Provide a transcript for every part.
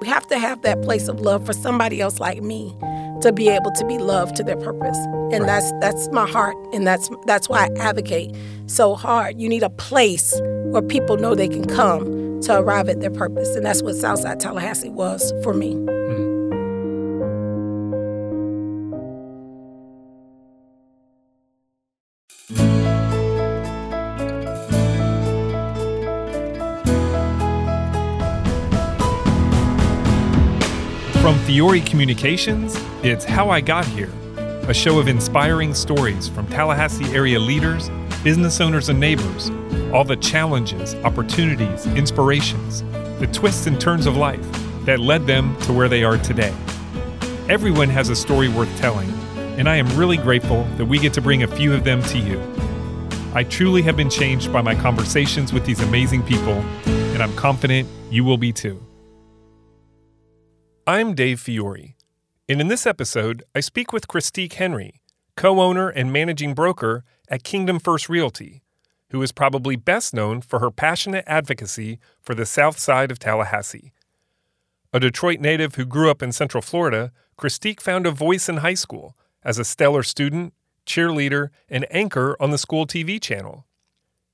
We have to have that place of love for somebody else like me to be able to be loved to their purpose. And right. that's that's my heart and that's that's why I advocate so hard. You need a place where people know they can come to arrive at their purpose. And that's what Southside Tallahassee was for me. Fiore Communications, it's How I Got Here, a show of inspiring stories from Tallahassee area leaders, business owners, and neighbors. All the challenges, opportunities, inspirations, the twists and turns of life that led them to where they are today. Everyone has a story worth telling, and I am really grateful that we get to bring a few of them to you. I truly have been changed by my conversations with these amazing people, and I'm confident you will be too. I'm Dave Fiore, and in this episode, I speak with Christique Henry, co owner and managing broker at Kingdom First Realty, who is probably best known for her passionate advocacy for the south side of Tallahassee. A Detroit native who grew up in Central Florida, Christique found a voice in high school as a stellar student, cheerleader, and anchor on the school TV channel.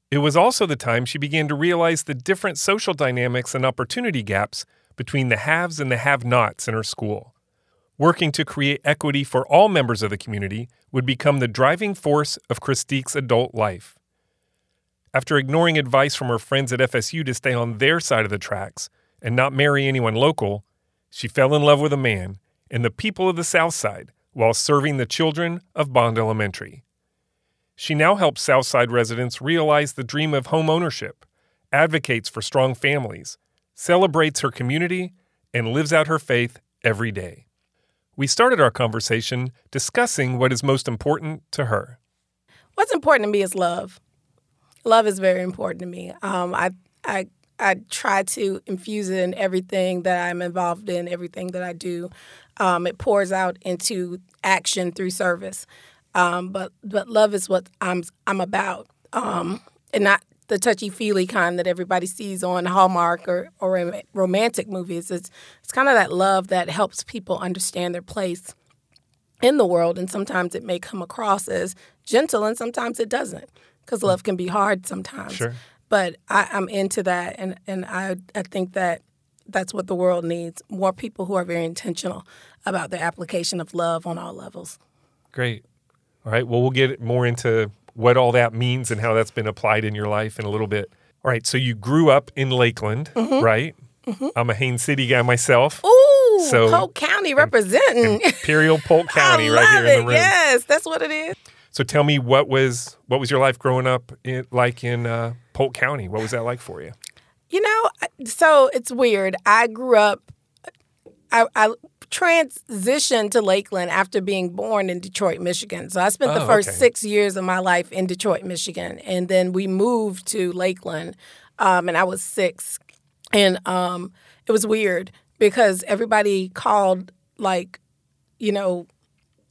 It was also the time she began to realize the different social dynamics and opportunity gaps between the haves and the have nots in her school. Working to create equity for all members of the community would become the driving force of Christique's adult life. After ignoring advice from her friends at FSU to stay on their side of the tracks and not marry anyone local, she fell in love with a man and the people of the South Side while serving the children of Bond Elementary. She now helps Southside residents realize the dream of home ownership, advocates for strong families, celebrates her community, and lives out her faith every day. We started our conversation discussing what is most important to her. What's important to me is love. Love is very important to me. Um, I, I, I try to infuse it in everything that I'm involved in, everything that I do. Um, it pours out into action through service. Um, but but love is what I'm I'm about, um, and not the touchy feely kind that everybody sees on Hallmark or, or romantic movies. It's it's kind of that love that helps people understand their place in the world, and sometimes it may come across as gentle, and sometimes it doesn't, because hmm. love can be hard sometimes. Sure. But I, I'm into that, and and I I think that that's what the world needs: more people who are very intentional about the application of love on all levels. Great. All right. Well, we'll get more into what all that means and how that's been applied in your life in a little bit. All right, so you grew up in Lakeland, mm-hmm. right? Mm-hmm. I'm a Haines City guy myself. Ooh, so Polk County representing Imperial Polk County right here it. in the room. Yes, that's what it is. So tell me what was what was your life growing up in, like in uh, Polk County? What was that like for you? You know, so it's weird. I grew up. I, I transitioned to Lakeland after being born in Detroit, Michigan. So I spent oh, the first okay. six years of my life in Detroit, Michigan, and then we moved to Lakeland, um, and I was six, and um, it was weird because everybody called like, you know,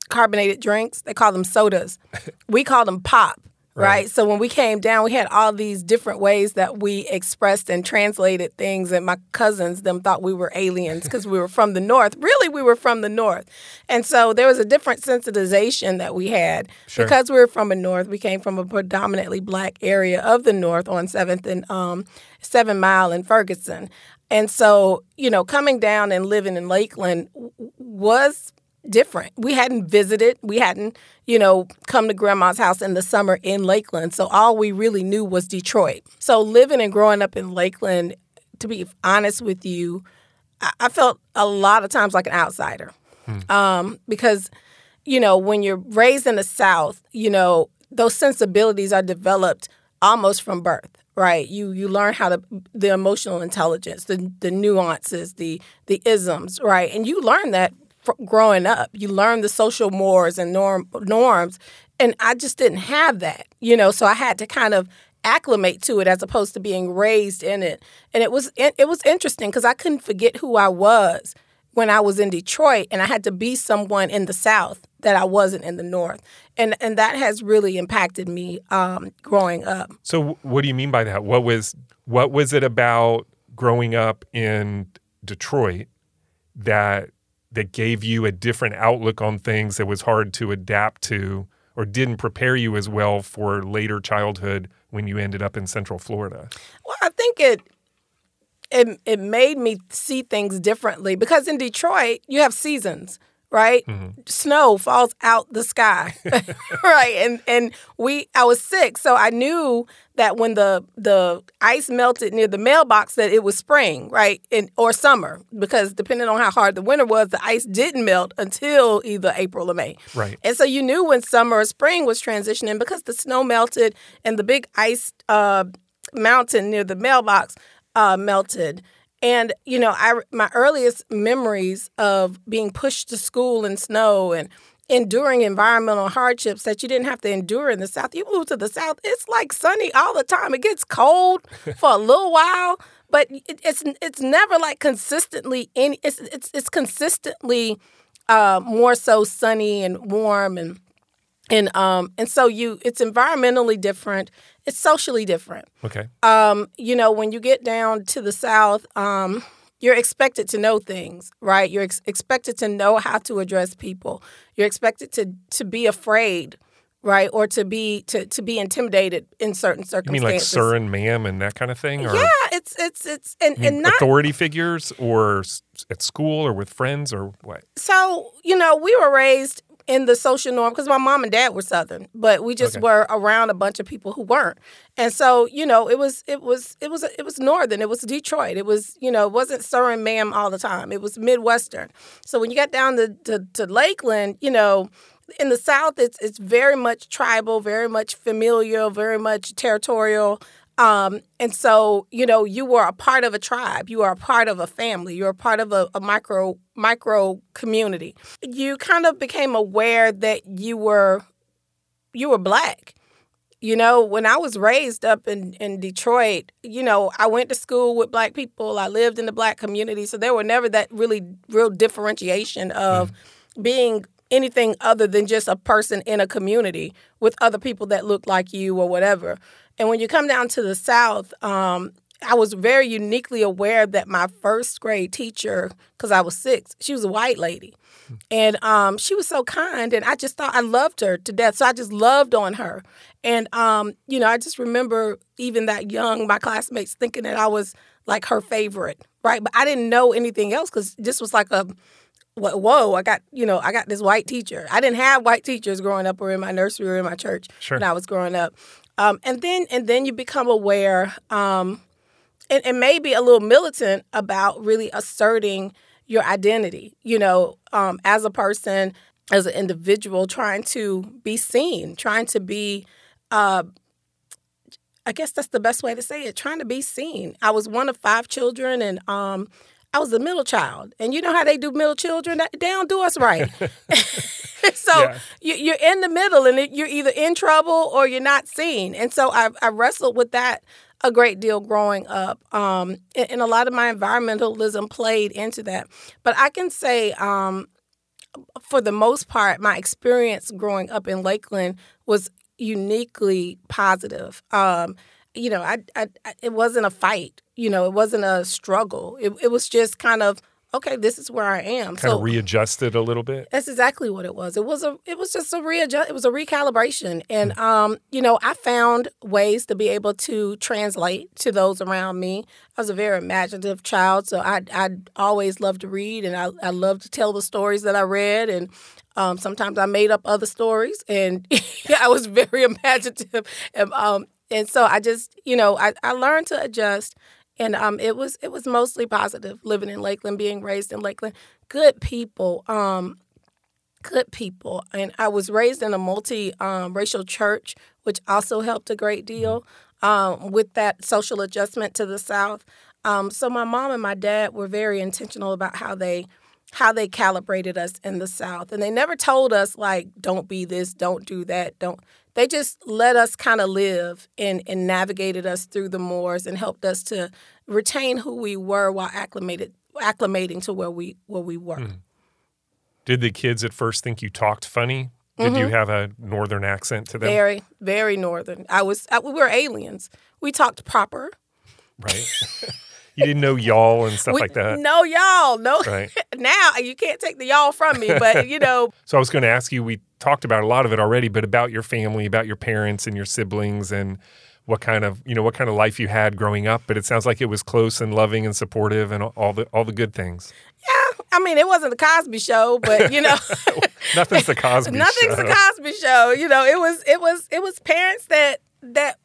carbonated drinks. They call them sodas. we call them pop. Right. right. So when we came down, we had all these different ways that we expressed and translated things. And my cousins, them thought we were aliens because we were from the north. Really, we were from the north. And so there was a different sensitization that we had sure. because we were from the north. We came from a predominantly black area of the north on Seventh and um, Seven Mile in Ferguson. And so, you know, coming down and living in Lakeland was different. We hadn't visited, we hadn't, you know, come to grandma's house in the summer in Lakeland. So all we really knew was Detroit. So living and growing up in Lakeland, to be honest with you, I, felt a lot of times like an outsider. Hmm. Um, because, you know, when you're raised in the South, you know, those sensibilities are developed almost from birth right you you learn how to the emotional intelligence the the nuances the the isms right and you learn that growing up. You learn the social mores and norm, norms, and I just didn't have that, you know. So I had to kind of acclimate to it as opposed to being raised in it. And it was it, was interesting because I couldn't forget who I was when I was in Detroit, and I had to be someone in the South that I wasn't in the North, and and that has really impacted me um, growing up. So, what do you mean by that? What was what was it about growing up in Detroit that that gave you a different outlook on things that was hard to adapt to or didn't prepare you as well for later childhood when you ended up in Central Florida? Well, I think it it it made me see things differently because in Detroit you have seasons right? Mm-hmm. Snow falls out the sky, right? And and we, I was sick, so I knew that when the the ice melted near the mailbox, that it was spring, right, and or summer, because depending on how hard the winter was, the ice didn't melt until either April or May, right? And so you knew when summer or spring was transitioning because the snow melted and the big ice uh, mountain near the mailbox uh, melted and you know, I my earliest memories of being pushed to school in snow and enduring environmental hardships that you didn't have to endure in the South. You move to the South, it's like sunny all the time. It gets cold for a little while, but it's it's never like consistently any. It's it's it's consistently uh, more so sunny and warm and and um and so you it's environmentally different it's socially different. Okay. Um you know when you get down to the south um you're expected to know things right? You're ex- expected to know how to address people. You're expected to to be afraid right? Or to be to to be intimidated in certain circumstances you mean like sir and ma'am and that kind of thing or? yeah it's it's it's and, and not authority figures or at school or with friends or what? So you know we were raised in the social norm because my mom and dad were southern but we just okay. were around a bunch of people who weren't and so you know it was it was it was it was northern it was detroit it was you know it wasn't sir and ma'am all the time it was midwestern so when you got down to, to, to lakeland you know in the south it's it's very much tribal very much familial very much territorial um, and so, you know, you were a part of a tribe, you are a part of a family, you're a part of a, a micro micro community. You kind of became aware that you were you were black. You know, when I was raised up in, in Detroit, you know, I went to school with black people. I lived in the black community. So there were never that really real differentiation of mm. being anything other than just a person in a community with other people that looked like you or whatever. And when you come down to the South, um, I was very uniquely aware that my first grade teacher, because I was six, she was a white lady. And um, she was so kind, and I just thought I loved her to death. So I just loved on her. And, um, you know, I just remember even that young, my classmates thinking that I was like her favorite, right? But I didn't know anything else because this was like a, whoa, I got, you know, I got this white teacher. I didn't have white teachers growing up or in my nursery or in my church sure. when I was growing up. Um, and then and then you become aware um, and, and maybe a little militant about really asserting your identity, you know, um, as a person, as an individual, trying to be seen, trying to be, uh, I guess that's the best way to say it, trying to be seen. I was one of five children and um, I was the middle child. And you know how they do middle children? They don't do us right. so yeah. you, are in the middle and you're either in trouble or you're not seen. And so I, I wrestled with that a great deal growing up. Um, and, and, a lot of my environmentalism played into that. But I can say, um, for the most part, my experience growing up in Lakeland was uniquely positive. Um, you know, I, I, I, it wasn't a fight. You know, it wasn't a struggle. It, it was just kind of okay, this is where I am. Kind so, of readjusted a little bit. That's exactly what it was. It was a it was just a readjust. It was a recalibration, and mm. um, you know, I found ways to be able to translate to those around me. I was a very imaginative child, so I I always loved to read, and I I loved to tell the stories that I read, and um, sometimes I made up other stories, and I was very imaginative, and um, and so I just you know I I learned to adjust and um, it was it was mostly positive living in Lakeland, being raised in Lakeland. Good people, um, good people, and I was raised in a multi um, racial church, which also helped a great deal um, with that social adjustment to the South. Um, so my mom and my dad were very intentional about how they how they calibrated us in the South, and they never told us like, "Don't be this, don't do that, don't." They just let us kind of live and, and navigated us through the moors and helped us to retain who we were while acclimated acclimating to where we where we were. Mm. Did the kids at first think you talked funny? Did mm-hmm. you have a northern accent to them? Very, very northern. I was I, we were aliens. We talked proper. Right. you didn't know y'all and stuff we, like that. No, y'all. No. Right. now you can't take the y'all from me, but you know. so I was going to ask you. We talked about a lot of it already, but about your family, about your parents and your siblings, and what kind of you know what kind of life you had growing up. But it sounds like it was close and loving and supportive and all the all the good things. Yeah, I mean, it wasn't the Cosby Show, but you know, nothing's the Cosby. nothing's show. the Cosby Show. You know, it was it was it was parents that that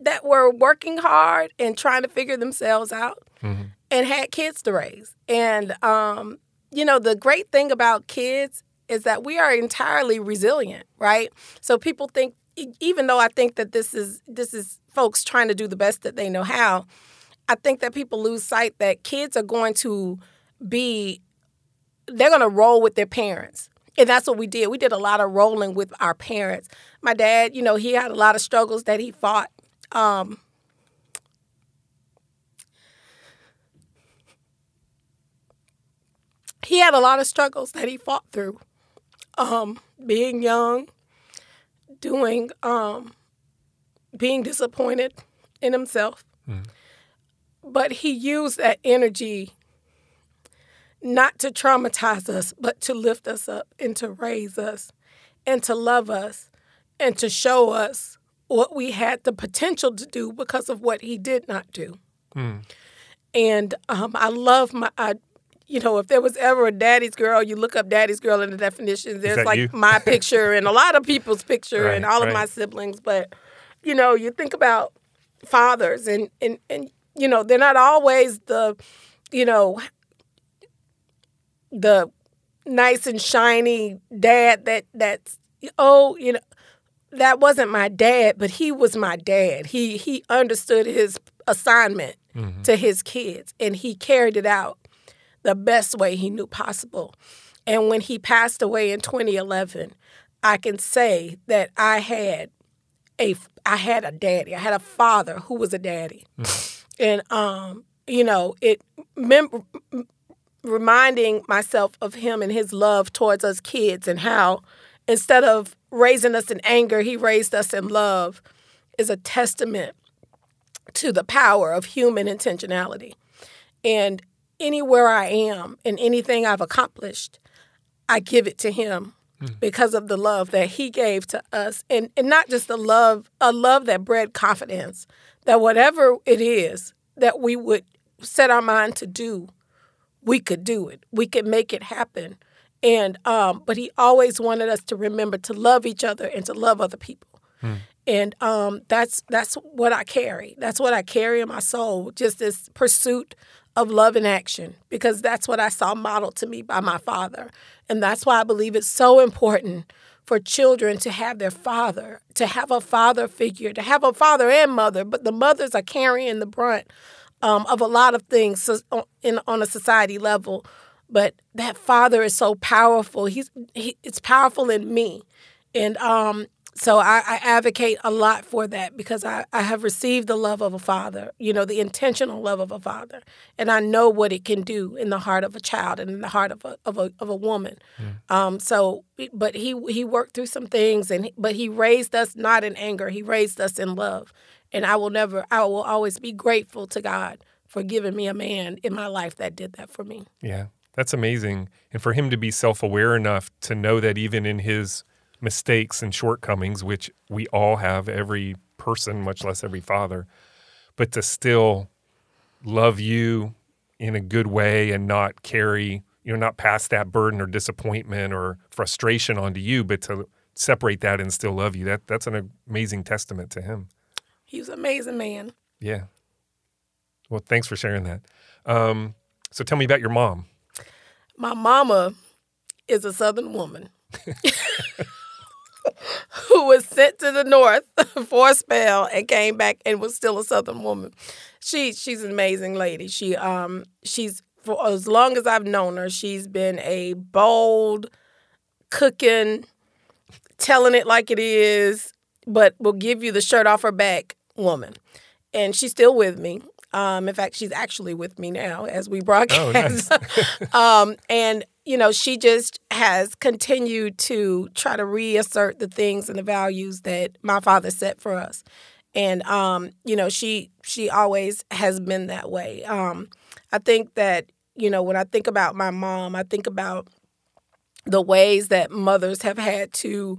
that were working hard and trying to figure themselves out mm-hmm. and had kids to raise. And um, you know, the great thing about kids is that we are entirely resilient, right? So people think even though I think that this is this is folks trying to do the best that they know how, I think that people lose sight that kids are going to be they're going to roll with their parents. And that's what we did. We did a lot of rolling with our parents. My dad, you know, he had a lot of struggles that he fought. Um, he had a lot of struggles that he fought through. Um, being young, doing, um, being disappointed in himself. Mm. But he used that energy not to traumatize us, but to lift us up and to raise us and to love us and to show us what we had the potential to do because of what he did not do. Mm. And um, I love my, I, you know, if there was ever a daddy's girl, you look up daddy's girl in the definitions. There's like you? my picture and a lot of people's picture right, and all right. of my siblings. But, you know, you think about fathers and, and, and, you know, they're not always the, you know, the nice and shiny dad that that's oh you know that wasn't my dad but he was my dad he he understood his assignment mm-hmm. to his kids and he carried it out the best way he knew possible and when he passed away in 2011 i can say that i had a i had a daddy i had a father who was a daddy mm-hmm. and um you know it mem- reminding myself of him and his love towards us kids and how instead of raising us in anger, he raised us in love is a testament to the power of human intentionality. And anywhere I am and anything I've accomplished, I give it to him mm. because of the love that he gave to us. And, and not just a love, a love that bred confidence that whatever it is that we would set our mind to do, we could do it. We could make it happen. And um, but he always wanted us to remember to love each other and to love other people. Hmm. And um, that's that's what I carry. That's what I carry in my soul. Just this pursuit of love and action, because that's what I saw modeled to me by my father. And that's why I believe it's so important for children to have their father, to have a father figure, to have a father and mother, but the mothers are carrying the brunt um, of a lot of things in, on a society level. But that father is so powerful. He's he, it's powerful in me, and um, so I, I, advocate a lot for that because I, I have received the love of a father, you know, the intentional love of a father, and I know what it can do in the heart of a child and in the heart of a of a, of a woman. Mm. Um, so, but he he worked through some things, and but he raised us not in anger. He raised us in love, and I will never, I will always be grateful to God for giving me a man in my life that did that for me. Yeah, that's amazing. And for him to be self aware enough to know that even in his mistakes and shortcomings, which we all have, every person, much less every father, but to still love you in a good way and not carry, you know, not pass that burden or disappointment or frustration onto you, but to separate that and still love you. That that's an amazing testament to him. He was an amazing man. Yeah. Well, thanks for sharing that. Um, so tell me about your mom. My mama is a Southern woman who was sent to the North for a spell and came back and was still a Southern woman. She she's an amazing lady. She um she's for as long as I've known her, she's been a bold, cooking, telling it like it is, but will give you the shirt off her back woman. And she's still with me. Um, in fact, she's actually with me now as we broadcast. Oh, nice. um, and you know, she just has continued to try to reassert the things and the values that my father set for us. and um, you know, she she always has been that way. Um, I think that you know when I think about my mom, I think about the ways that mothers have had to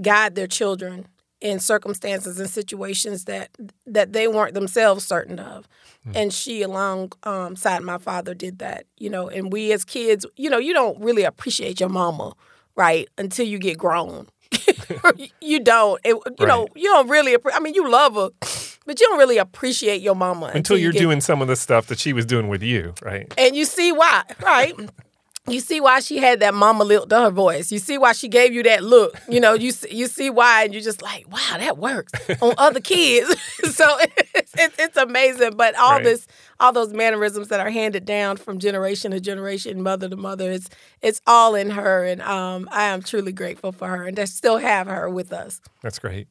guide their children in circumstances and situations that that they weren't themselves certain of. Mm. and she alongside um, my father did that you know and we as kids you know you don't really appreciate your mama right until you get grown. You don't. It, you right. know you don't really i mean you love her but you don't really appreciate your mama until, until you're you get, doing some of the stuff that she was doing with you right? And you see why right you see why she had that mama lilt to her voice. You see why she gave you that look. You know, you you see why, and you're just like, wow, that works on other kids. so it's, it's, it's, amazing. But all right. this, all those mannerisms that are handed down from generation to generation, mother to mother, it's it's all in her, and um, I am truly grateful for her, and to still have her with us. That's great.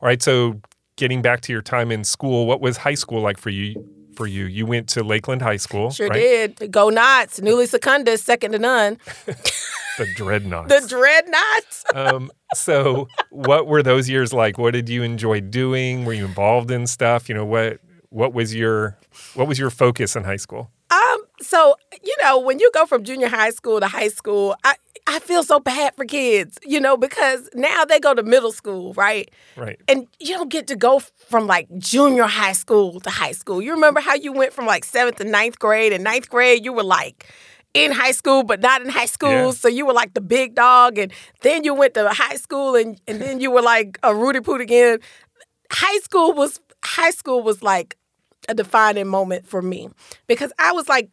All right, so getting back to your time in school, what was high school like for you? For you. You went to Lakeland High School. Sure right? did. Go Knots. Nulli Secundus, second to none. the Dreadnoughts. the Dreadnoughts. um, so, what were those years like? What did you enjoy doing? Were you involved in stuff? You know what? What was your what was your focus in high school? Um. So you know, when you go from junior high school to high school, I I feel so bad for kids, you know, because now they go to middle school, right? Right. And you don't get to go from like junior high school to high school. You remember how you went from like seventh to ninth grade, and ninth grade you were like in high school but not in high school. Yeah. So you were like the big dog, and then you went to high school, and and then you were like a Rudy Poot again. High school was high school was like a defining moment for me because I was like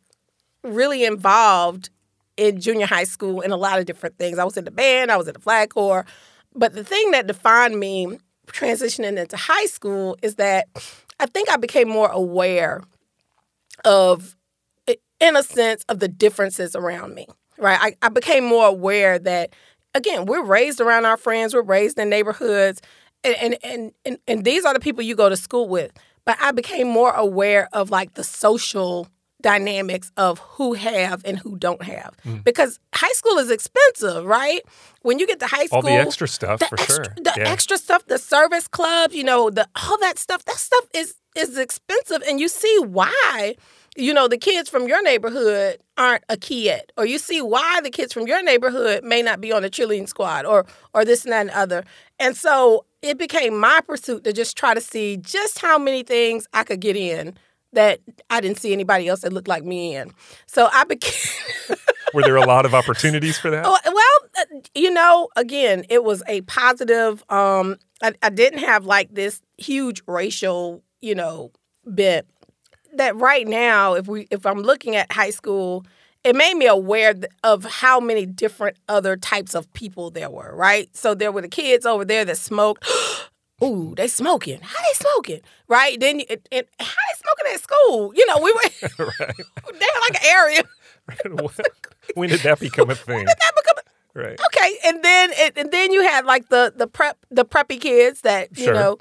really involved in junior high school in a lot of different things. I was in the band, I was in the flag corps. But the thing that defined me transitioning into high school is that I think I became more aware of, in a sense, of the differences around me, right? I, I became more aware that, again, we're raised around our friends, we're raised in neighborhoods, and, and, and, and, and these are the people you go to school with. But I became more aware of like the social dynamics of who have and who don't have. Mm. Because high school is expensive, right? When you get to high school, all the extra stuff the for extra, sure. The yeah. extra stuff, the service clubs, you know, the all that stuff. That stuff is is expensive, and you see why. You know, the kids from your neighborhood aren't a kid, or you see why the kids from your neighborhood may not be on the cheerleading squad, or or this and that and other. And so it became my pursuit to just try to see just how many things I could get in that I didn't see anybody else that looked like me in. So I became. Were there a lot of opportunities for that? Oh, well, uh, you know, again, it was a positive. Um, I, I didn't have like this huge racial, you know, bit. That right now, if we if I'm looking at high school, it made me aware of how many different other types of people there were. Right, so there were the kids over there that smoked. Ooh, they smoking. How they smoking? Right? Then it, it, how they smoking at school? You know, we were right. they were like an area. when did that become a thing? When did that become a, Right. Okay, and then it, and then you had like the the prep the preppy kids that you sure. know,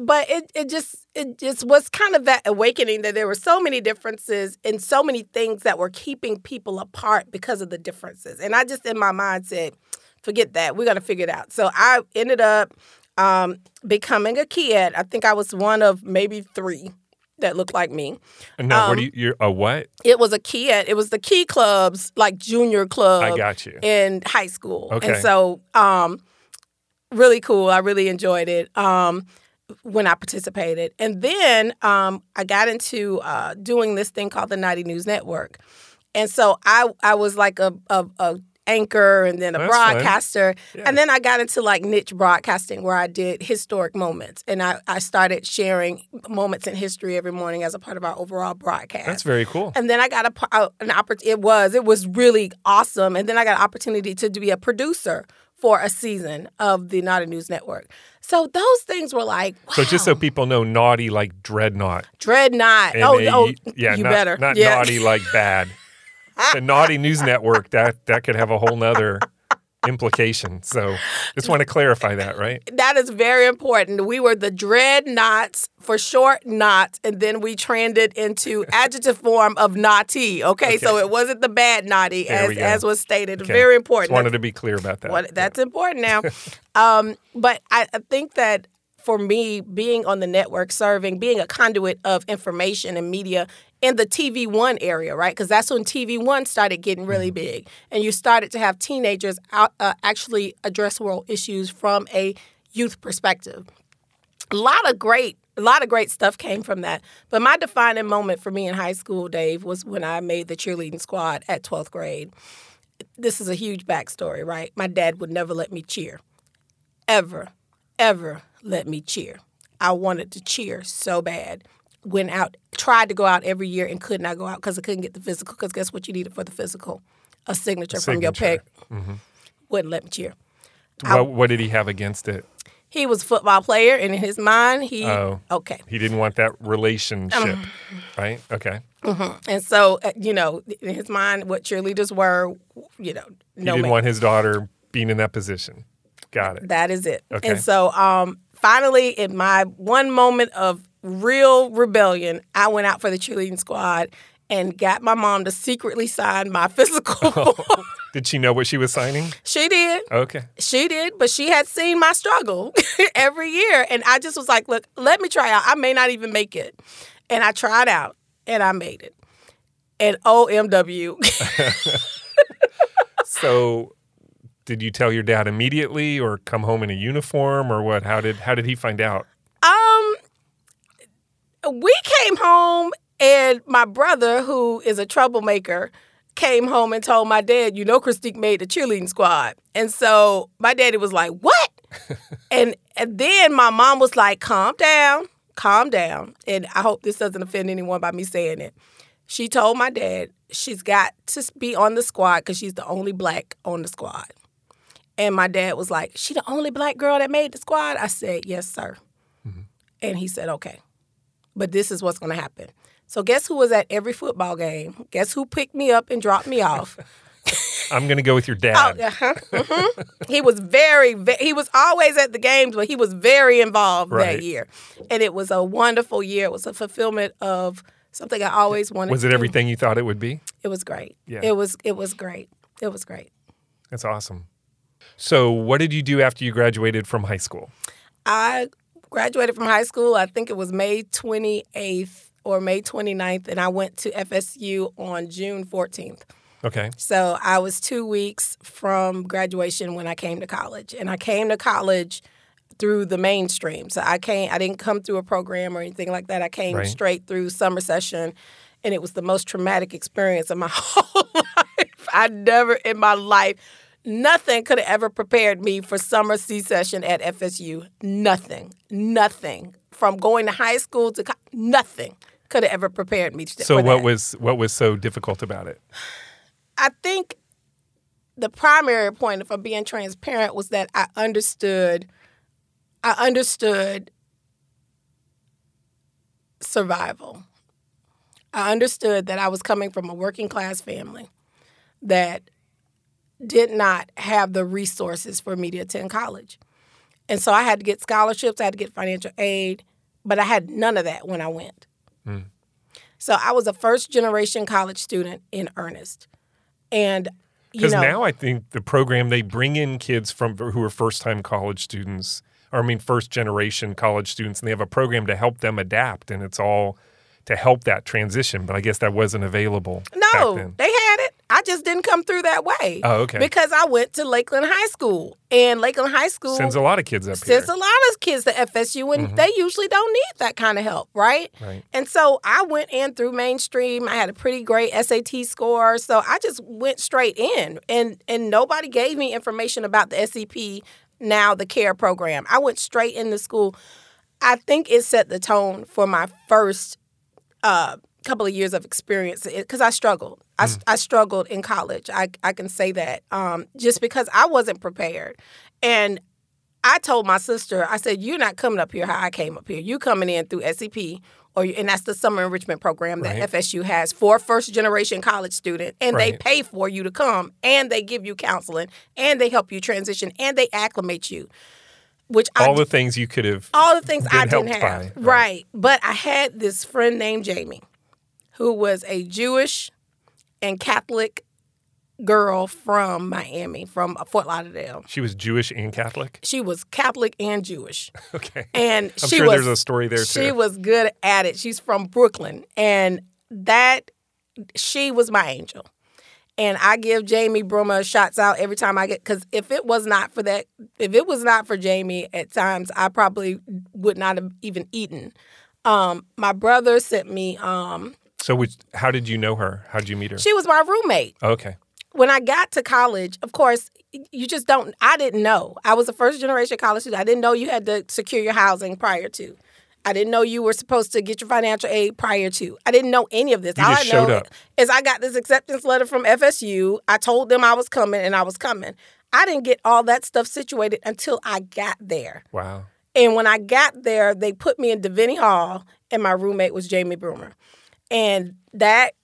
but it it just it just was kind of that awakening that there were so many differences and so many things that were keeping people apart because of the differences. And I just in my mind said, forget that. We're gonna figure it out. So I ended up um, becoming a kid. I think I was one of maybe three that looked like me. No, um, what do you, you're a what? It was a kid. It was the key clubs, like junior club. I got you. In high school. Okay. And so, um, really cool. I really enjoyed it. Um, when I participated. And then um, I got into uh, doing this thing called the Naughty News Network. And so I I was like a, a, a anchor and then a That's broadcaster. Yeah. And then I got into like niche broadcasting where I did historic moments. And I, I started sharing moments in history every morning as a part of our overall broadcast. That's very cool. And then I got a, an opportunity. It was, it was really awesome. And then I got an opportunity to be a producer for a season of the Naughty News Network. So those things were like, wow. So just so people know, naughty like dreadnought. Dreadnought. oh, oh, yeah, you not, better. Not yeah. naughty like bad. the naughty news network that that could have a whole nother implication. So just want to clarify that, right? That is very important. We were the dread dreadnoughts for short not, and then we trended into adjective form of naughty. Okay? okay, so it wasn't the bad naughty as as was stated. Okay. Very important. Just wanted to be clear about that. What, that's yeah. important now. um, but I, I think that for me being on the network, serving, being a conduit of information and media in the TV One area, right? Because that's when TV One started getting really mm-hmm. big, and you started to have teenagers out, uh, actually address world issues from a youth perspective. A lot of great a lot of great stuff came from that. But my defining moment for me in high school, Dave, was when I made the cheerleading squad at 12th grade. This is a huge backstory, right? My dad would never let me cheer. Ever, ever let me cheer. I wanted to cheer so bad. Went out, tried to go out every year and could not go out because I couldn't get the physical. Because guess what you needed for the physical? A signature, signature. from your peg. Mm-hmm. Wouldn't let me cheer. What, I, what did he have against it? he was a football player, and in his mind, he oh, okay. He didn't want that relationship, um, right? Okay. Mm-hmm. And so, uh, you know, in his mind, what cheerleaders were, you know, no he didn't man. want his daughter being in that position. Got it. That is it. Okay. And so, um, finally, in my one moment of real rebellion, I went out for the cheerleading squad and got my mom to secretly sign my physical form. Did she know what she was signing? She did. Okay. She did, but she had seen my struggle every year. And I just was like, look, let me try out. I may not even make it. And I tried out and I made it. And OMW. so did you tell your dad immediately or come home in a uniform or what? How did how did he find out? Um we came home and my brother, who is a troublemaker, came home and told my dad, you know, Christique made the cheerleading squad. And so my daddy was like, what? and, and then my mom was like, calm down, calm down. And I hope this doesn't offend anyone by me saying it. She told my dad she's got to be on the squad because she's the only black on the squad. And my dad was like, she the only black girl that made the squad? I said, yes, sir. Mm-hmm. And he said, okay. But this is what's going to happen. So guess who was at every football game? Guess who picked me up and dropped me off? I'm going to go with your dad. Oh, uh-huh. mm-hmm. he was very, very, he was always at the games, but he was very involved right. that year. And it was a wonderful year. It was a fulfillment of something I always wanted. Was it everything you thought it would be? It was great. Yeah. It was it was great. It was great. That's awesome. So, what did you do after you graduated from high school? I graduated from high school. I think it was May 28th or May 29th, and I went to FSU on June 14th. Okay. So I was two weeks from graduation when I came to college, and I came to college through the mainstream. So I came, I didn't come through a program or anything like that. I came right. straight through summer session, and it was the most traumatic experience of my whole life. I never in my life, nothing could have ever prepared me for summer C session at FSU. Nothing, nothing. From going to high school to co- nothing could have ever prepared me. So what that. was what was so difficult about it? I think the primary point, if I'm being transparent, was that I understood. I understood survival. I understood that I was coming from a working class family that did not have the resources for me to attend college. And so I had to get scholarships, I had to get financial aid, but I had none of that when I went. Mm. So I was a first generation college student in earnest. And because now I think the program they bring in kids from who are first time college students, or I mean first generation college students, and they have a program to help them adapt, and it's all to help that transition. But I guess that wasn't available. No, they. I just didn't come through that way. Oh, okay. Because I went to Lakeland High School, and Lakeland High School sends a lot of kids up sends here. Sends a lot of kids to FSU, and mm-hmm. they usually don't need that kind of help, right? Right. And so I went in through mainstream. I had a pretty great SAT score, so I just went straight in, and and nobody gave me information about the SEP now the CARE program. I went straight into school. I think it set the tone for my first uh, couple of years of experience because I struggled. I, mm. I struggled in college. I, I can say that um, just because I wasn't prepared. And I told my sister, I said, You're not coming up here how I came up here. You coming in through SEP. Or, and that's the summer enrichment program that right. FSU has for first generation college student, and right. they pay for you to come, and they give you counseling, and they help you transition, and they acclimate you which all I, the things you could have all the things I didn't have by, right. right. but I had this friend named Jamie who was a Jewish and Catholic girl from Miami, from Fort Lauderdale. She was Jewish and Catholic. She was Catholic and Jewish. okay. And I'm she sure was, there's a story there too. She was good at it. She's from Brooklyn, and that she was my angel. And I give Jamie Brummer shots out every time I get because if it was not for that, if it was not for Jamie, at times I probably would not have even eaten. Um, my brother sent me. Um, so, which, how did you know her? How did you meet her? She was my roommate. Oh, okay. When I got to college, of course, you just don't. I didn't know. I was a first generation college student. I didn't know you had to secure your housing prior to. I didn't know you were supposed to get your financial aid prior to. I didn't know any of this. You All just I know showed up. is I got this acceptance letter from FSU. I told them I was coming and I was coming. I didn't get all that stuff situated until I got there. Wow. And when I got there, they put me in Deviney Hall, and my roommate was Jamie Brummer, and that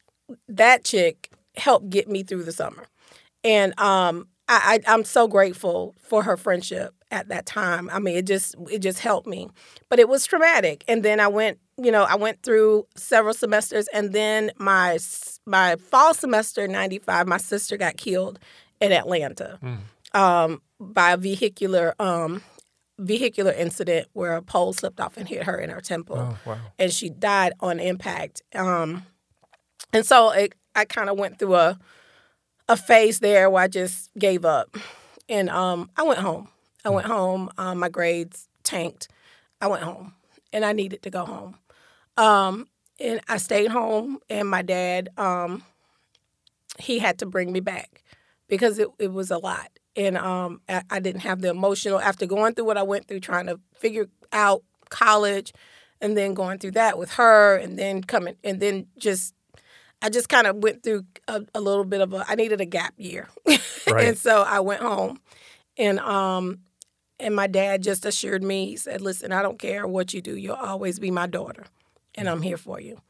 that chick helped get me through the summer. And um, I, I I'm so grateful for her friendship at that time. I mean, it just it just helped me, but it was traumatic. And then I went, you know, I went through several semesters, and then my my fall semester '95, my sister got killed in Atlanta um, by a vehicular um, vehicular incident where a pole slipped off and hit her in her temple, Oh, wow. and she died on impact. Um, and so it, I kind of went through a a phase there where I just gave up, and um, I went home. I went home. Um, my grades tanked. I went home, and I needed to go home. Um, and I stayed home, and my dad, um, he had to bring me back because it, it was a lot. And um, I, didn't have the emotional, after going through what I went through, trying to figure out college, and then going through that with her, and then coming, and then just, I just kind of went through a, a little bit of a, I needed a gap year. Right. and so I went home. And um, and my dad just assured me, he said, Listen, I don't care what you do, you'll always be my daughter, and I'm here for you.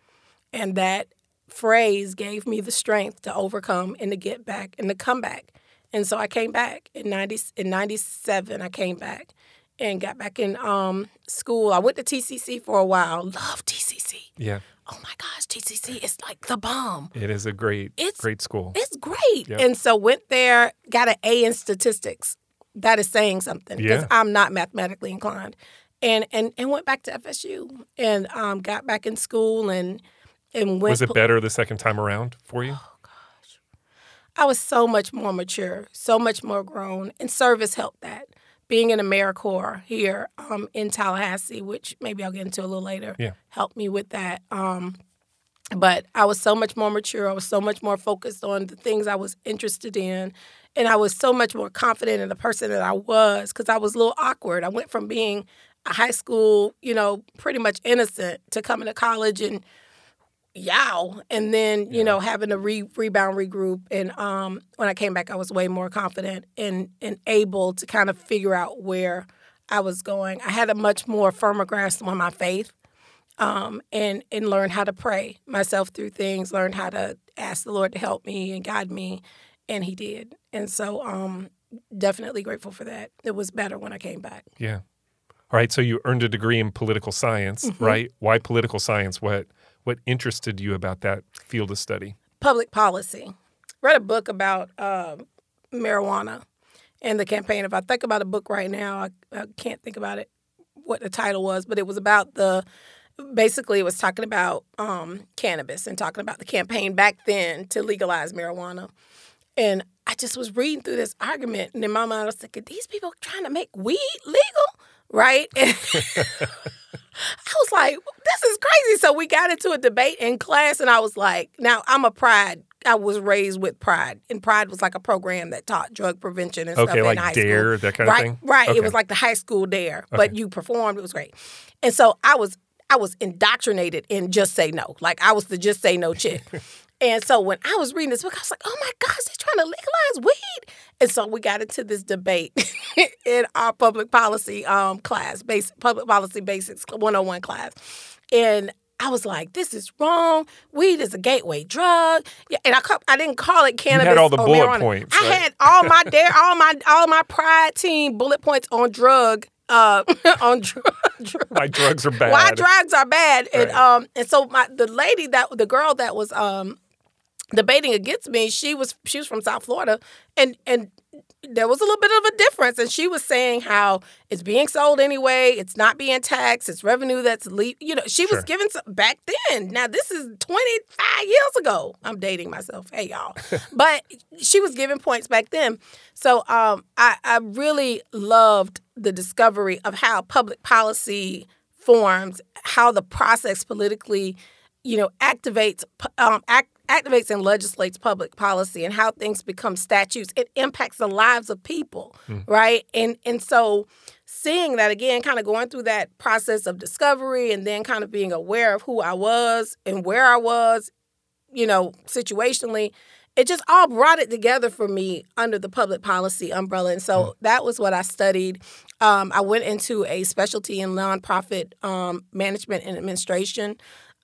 And that phrase gave me the strength to overcome and to get back and to come back. And so I came back in 90, in 97, I came back and got back in um, school. I went to TCC for a while. Love TCC. Yeah. Oh my gosh, TCC is like the bomb. It is a great, It's- great school. It's great. Yep. And so went there, got an A in statistics. That is saying something because Yeah. I'm not mathematically inclined. And and and went back to FSU and um, got back in school and and went. Was it better the second time around for you? I was so much more mature, so much more grown, and service helped that. Being in AmeriCorps here um, in Tallahassee, which maybe I'll get into a little later, Yeah. helped me with that. Um, but I was so much more mature. I was so much more focused on the things I was interested in. And I was so much more confident in the person that I was because I was a little awkward. I went from being a high school, you know, pretty much innocent to coming to college and yow and then you know having to re- rebound regroup and um when i came back i was way more confident and and able to kind of figure out where i was going i had a much more firmer grasp on my faith um and and learn how to pray myself through things learn how to ask the lord to help me and guide me and he did and so um definitely grateful for that it was better when i came back Yeah. All right. So you earned a degree in political science, Mm-hmm. right? Why political science? What what interested you about that field of study? public policy. Read a book about um marijuana and the campaign. If I think about a book right now, I, I can't think about it, what the title was, but it was about the basically it was talking about um, cannabis and talking about the campaign back then to legalize marijuana. And I just was reading through this argument, and in my mind, I was thinking, these people trying to make weed legal, right? I was like, this is crazy. So we got into a debate in class, and I was like, now I'm a pride. I was raised with Pride, and Pride was like a program that taught drug prevention and stuff Okay, in like high Dare, school. that kind of right, thing? Right, Okay. It was like the high school Dare, but Okay. you performed. It was great, and so I was I was indoctrinated in just say no. Like I was the just say no chick. And so when I was reading this book, I was like, oh my gosh, they're trying to legalize weed. And so we got into this debate in our public policy um, class, basic, public policy basics 101 class. And I was like, this is wrong. Weed is a gateway drug. Yeah, and I, I didn't call it cannabis. Had all the bullet marijuana. points, I had all my dare, all my all my pride team bullet points on drug, uh, on drug. Why drugs are bad? Why drugs are bad, and Right. um, and so my the lady that the girl that was um debating against me, she was she was from South Florida, and and there was a little bit of a difference. And she was saying how it's being sold anyway, it's not being taxed, it's revenue that's le- you know. She sure. was giving some back then. Now this is twenty five years ago. I'm dating myself. Hey y'all, but she was giving points back then. So um, I I really loved the discovery of how public policy forms, how the process politically, you know, activates um, act, activates and legislates public policy and how things become statutes. It impacts the lives of people, mm. right? And and so seeing that again, kind of going through that process of discovery and then kind of being aware of who I was and where I was, you know, situationally, it just all brought it together for me under the public policy umbrella. And so mm. that was what I studied. Um, I went into a specialty in nonprofit um, management and administration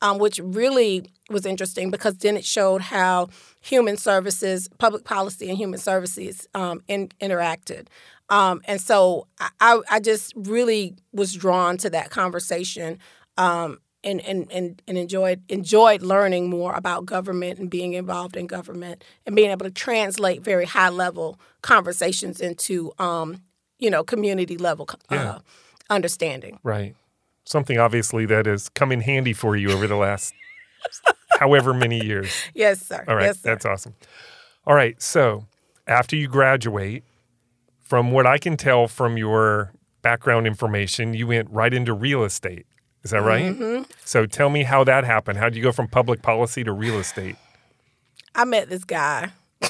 um, which really was interesting because then it showed how human services, public policy, and human services um, in, interacted. Um, and so I, I, just really was drawn to that conversation um, and, and, and, and enjoyed enjoyed learning more about government and being involved in government and being able to translate very high level conversations into um, you know community level uh, yeah. understanding. Right something obviously that has come in handy for you over the last however many years. Yes, sir. All right, yes, sir. that's awesome. All right, so after you graduate, from what I can tell from your background information, you went right into real estate. Is that right? Mm-hmm. So tell me how that happened. How did you go from public policy to real estate? I met this guy.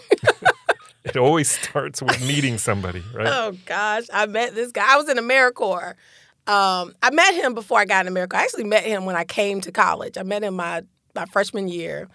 it always starts with meeting somebody, right? Oh gosh, I met this guy. I was in AmeriCorps um, I met him before I got in America. I actually met him when I came to college. I met him my my freshman year.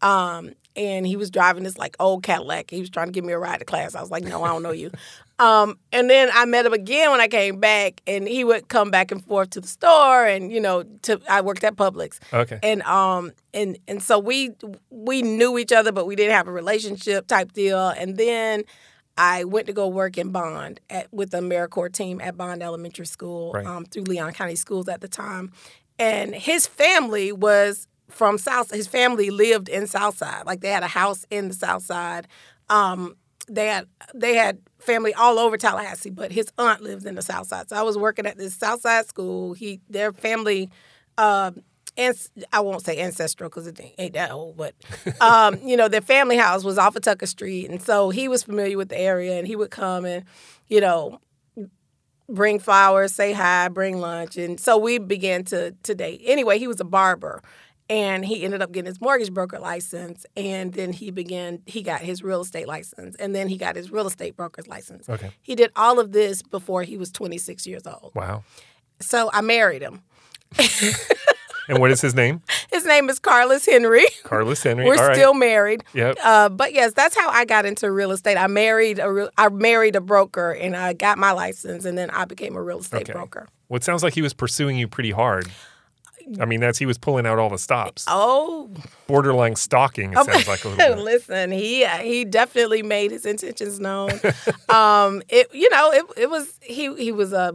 Um, and he was driving this like old Cadillac. He was trying to give me a ride to class. I was like, no, I don't know you. Um, and then I met him again when I came back, and he would come back and forth to the store, and you know, to I worked at Publix. Okay. And um, and and so we we knew each other, but we didn't have a relationship type deal. And then I went to go work in Bond at, with the AmeriCorps team at Bond Elementary School right. um, through Leon County Schools at the time. And his family was from South. His family lived in Southside. Like they had a house in the South Side. Um, they had they had family all over Tallahassee, but his aunt lived in the South Side. So I was working at this South Side school. He their family. Uh, and I won't say ancestral because it ain't that old, but um, you know, their family house was off of Tucker Street, and so he was familiar with the area, and he would come and, you know, bring flowers, say hi, bring lunch, and so we began to to date. Anyway, he was a barber, and he ended up getting his mortgage broker license, and then he began. He got his real estate license, and then he got his real estate broker's license. Okay, he did all of this before he was 26 years old. Wow. So I married him. And what is his name? His name is Carlos Henry. Carlos Henry. We're All still right. married. Yep. Uh, but yes, that's how I got into real estate. I married a I married a broker, and I got my license, and then I became a real estate okay. broker. Well, it sounds like he was pursuing you pretty hard. I mean, that's he was pulling out all the stops. Oh, borderline stalking. It sounds like a little. Bit. Listen, he he definitely made his intentions known. um, it you know it it was he he was a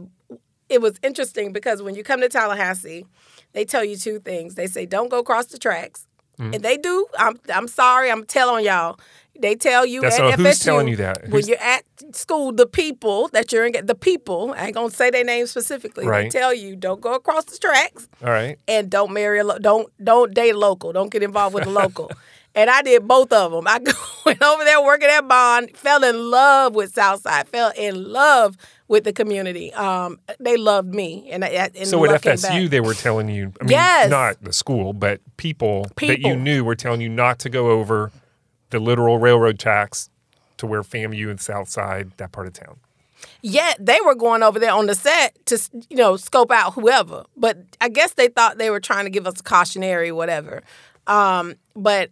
it was interesting because when you come to Tallahassee, they tell you two things. They say don't go across the tracks, mm-hmm. and they do. I'm I'm sorry, I'm telling y'all. They tell you That's at FSU, who's telling you that? Who's... when you're at school, the people that you're in, the people. I ain't gonna say their names specifically. Right. They tell you don't go across the tracks. All right. And don't marry a lo- don't don't date a local. Don't get involved with a local. And I did both of them. I went over there working at Bond, fell in love with Southside, fell in love with the community. Um, they loved me, and, and so at FSU they were telling you, I mean, yes. not the school, but people, people, that you knew were telling you not to go over the literal railroad tracks to where FAMU and Southside, that part of town. Yet they were going over there on the set to you know scope out whoever, but I guess they thought they were trying to give us a cautionary whatever. Um, but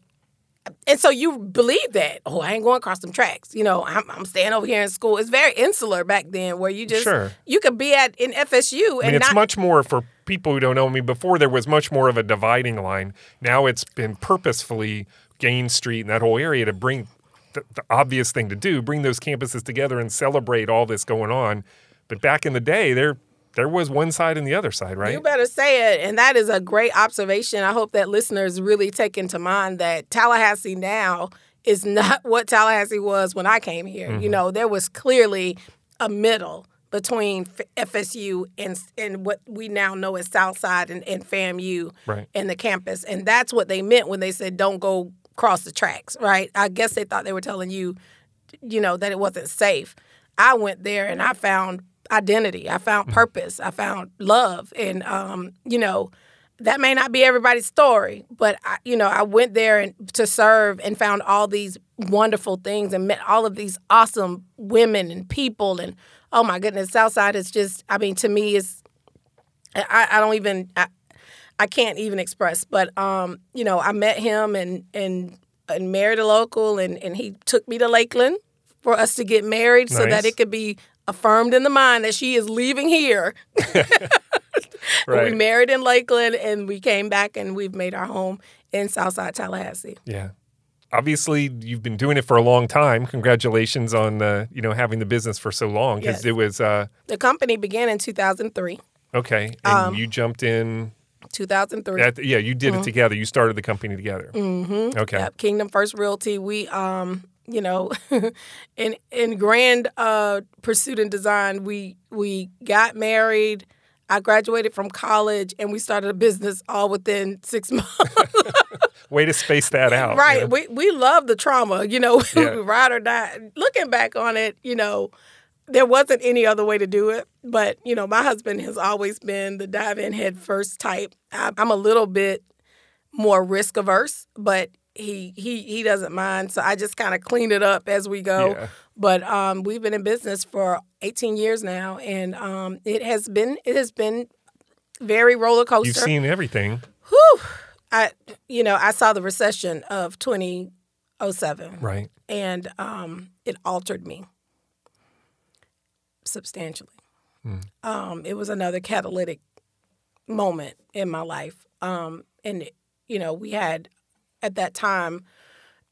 and so you believe that oh i ain't going across them tracks. You know I'm, I'm staying over here in school. It's very insular back then where you just sure. you could be at in fsu and I mean, it's not, much more for people who don't know me before there was much more of a dividing line. Now it's been purposefully Gaines Street and that whole area to bring the, the obvious thing to do bring those campuses together and celebrate all this going on. But back in the day there there was one side and the other side, right? You better say it. And that is a great observation. I hope that listeners really take into mind that Tallahassee now is not what Tallahassee was when I came here. Mm-hmm. You know, there was clearly a middle between FSU and and what we now know as Southside and, and FAMU right. and the campus. And that's what they meant when they said don't go cross the tracks, right? I guess they thought they were telling you, you know, that it wasn't safe. I went there and I found identity. I found mm-hmm. purpose. I found love. And um, you know, that may not be everybody's story, but I, you know, I went there and to serve and found all these wonderful things and met all of these awesome women and people and oh my goodness, Southside is just I mean to me is I, I don't even I, I can't even express. But um, you know, I met him and and and married a local and and he took me to Lakeland for us to get married nice. so that it could be affirmed in the mind that she is leaving here. right. We married in Lakeland and we came back and we've made our home in Southside Tallahassee. Yeah. Obviously, you've been doing it for a long time. Congratulations on uh, you know having the business for so long because yes. it was uh, the company began in 2003. Okay, and um, you jumped in 2003. At, yeah, you did mm-hmm. it together. You started the company together. Mm-hmm. Okay. Yep. Kingdom First Realty. We, um, you know, in in grand uh, pursuit and design, we we got married. I graduated from college, and we started a business all within six months. Way to space that out. Right. Yeah. We we love the trauma. You know, yeah. ride or die. Looking back on it, you know there wasn't any other way to do it. But, you know, my husband has always been the dive in head first type. I'm a little bit more risk averse, but he he he doesn't mind. So I just kind of clean it up as we go. Yeah. But um, we've been in business for 18 years now, and um, it has been it has been very roller coaster. You've seen everything. Whew. I you know I saw the recession of 2007. Right. And um, it altered me substantially. Mm. Um, it was another catalytic moment in my life. Um, and, you know, we had at that time,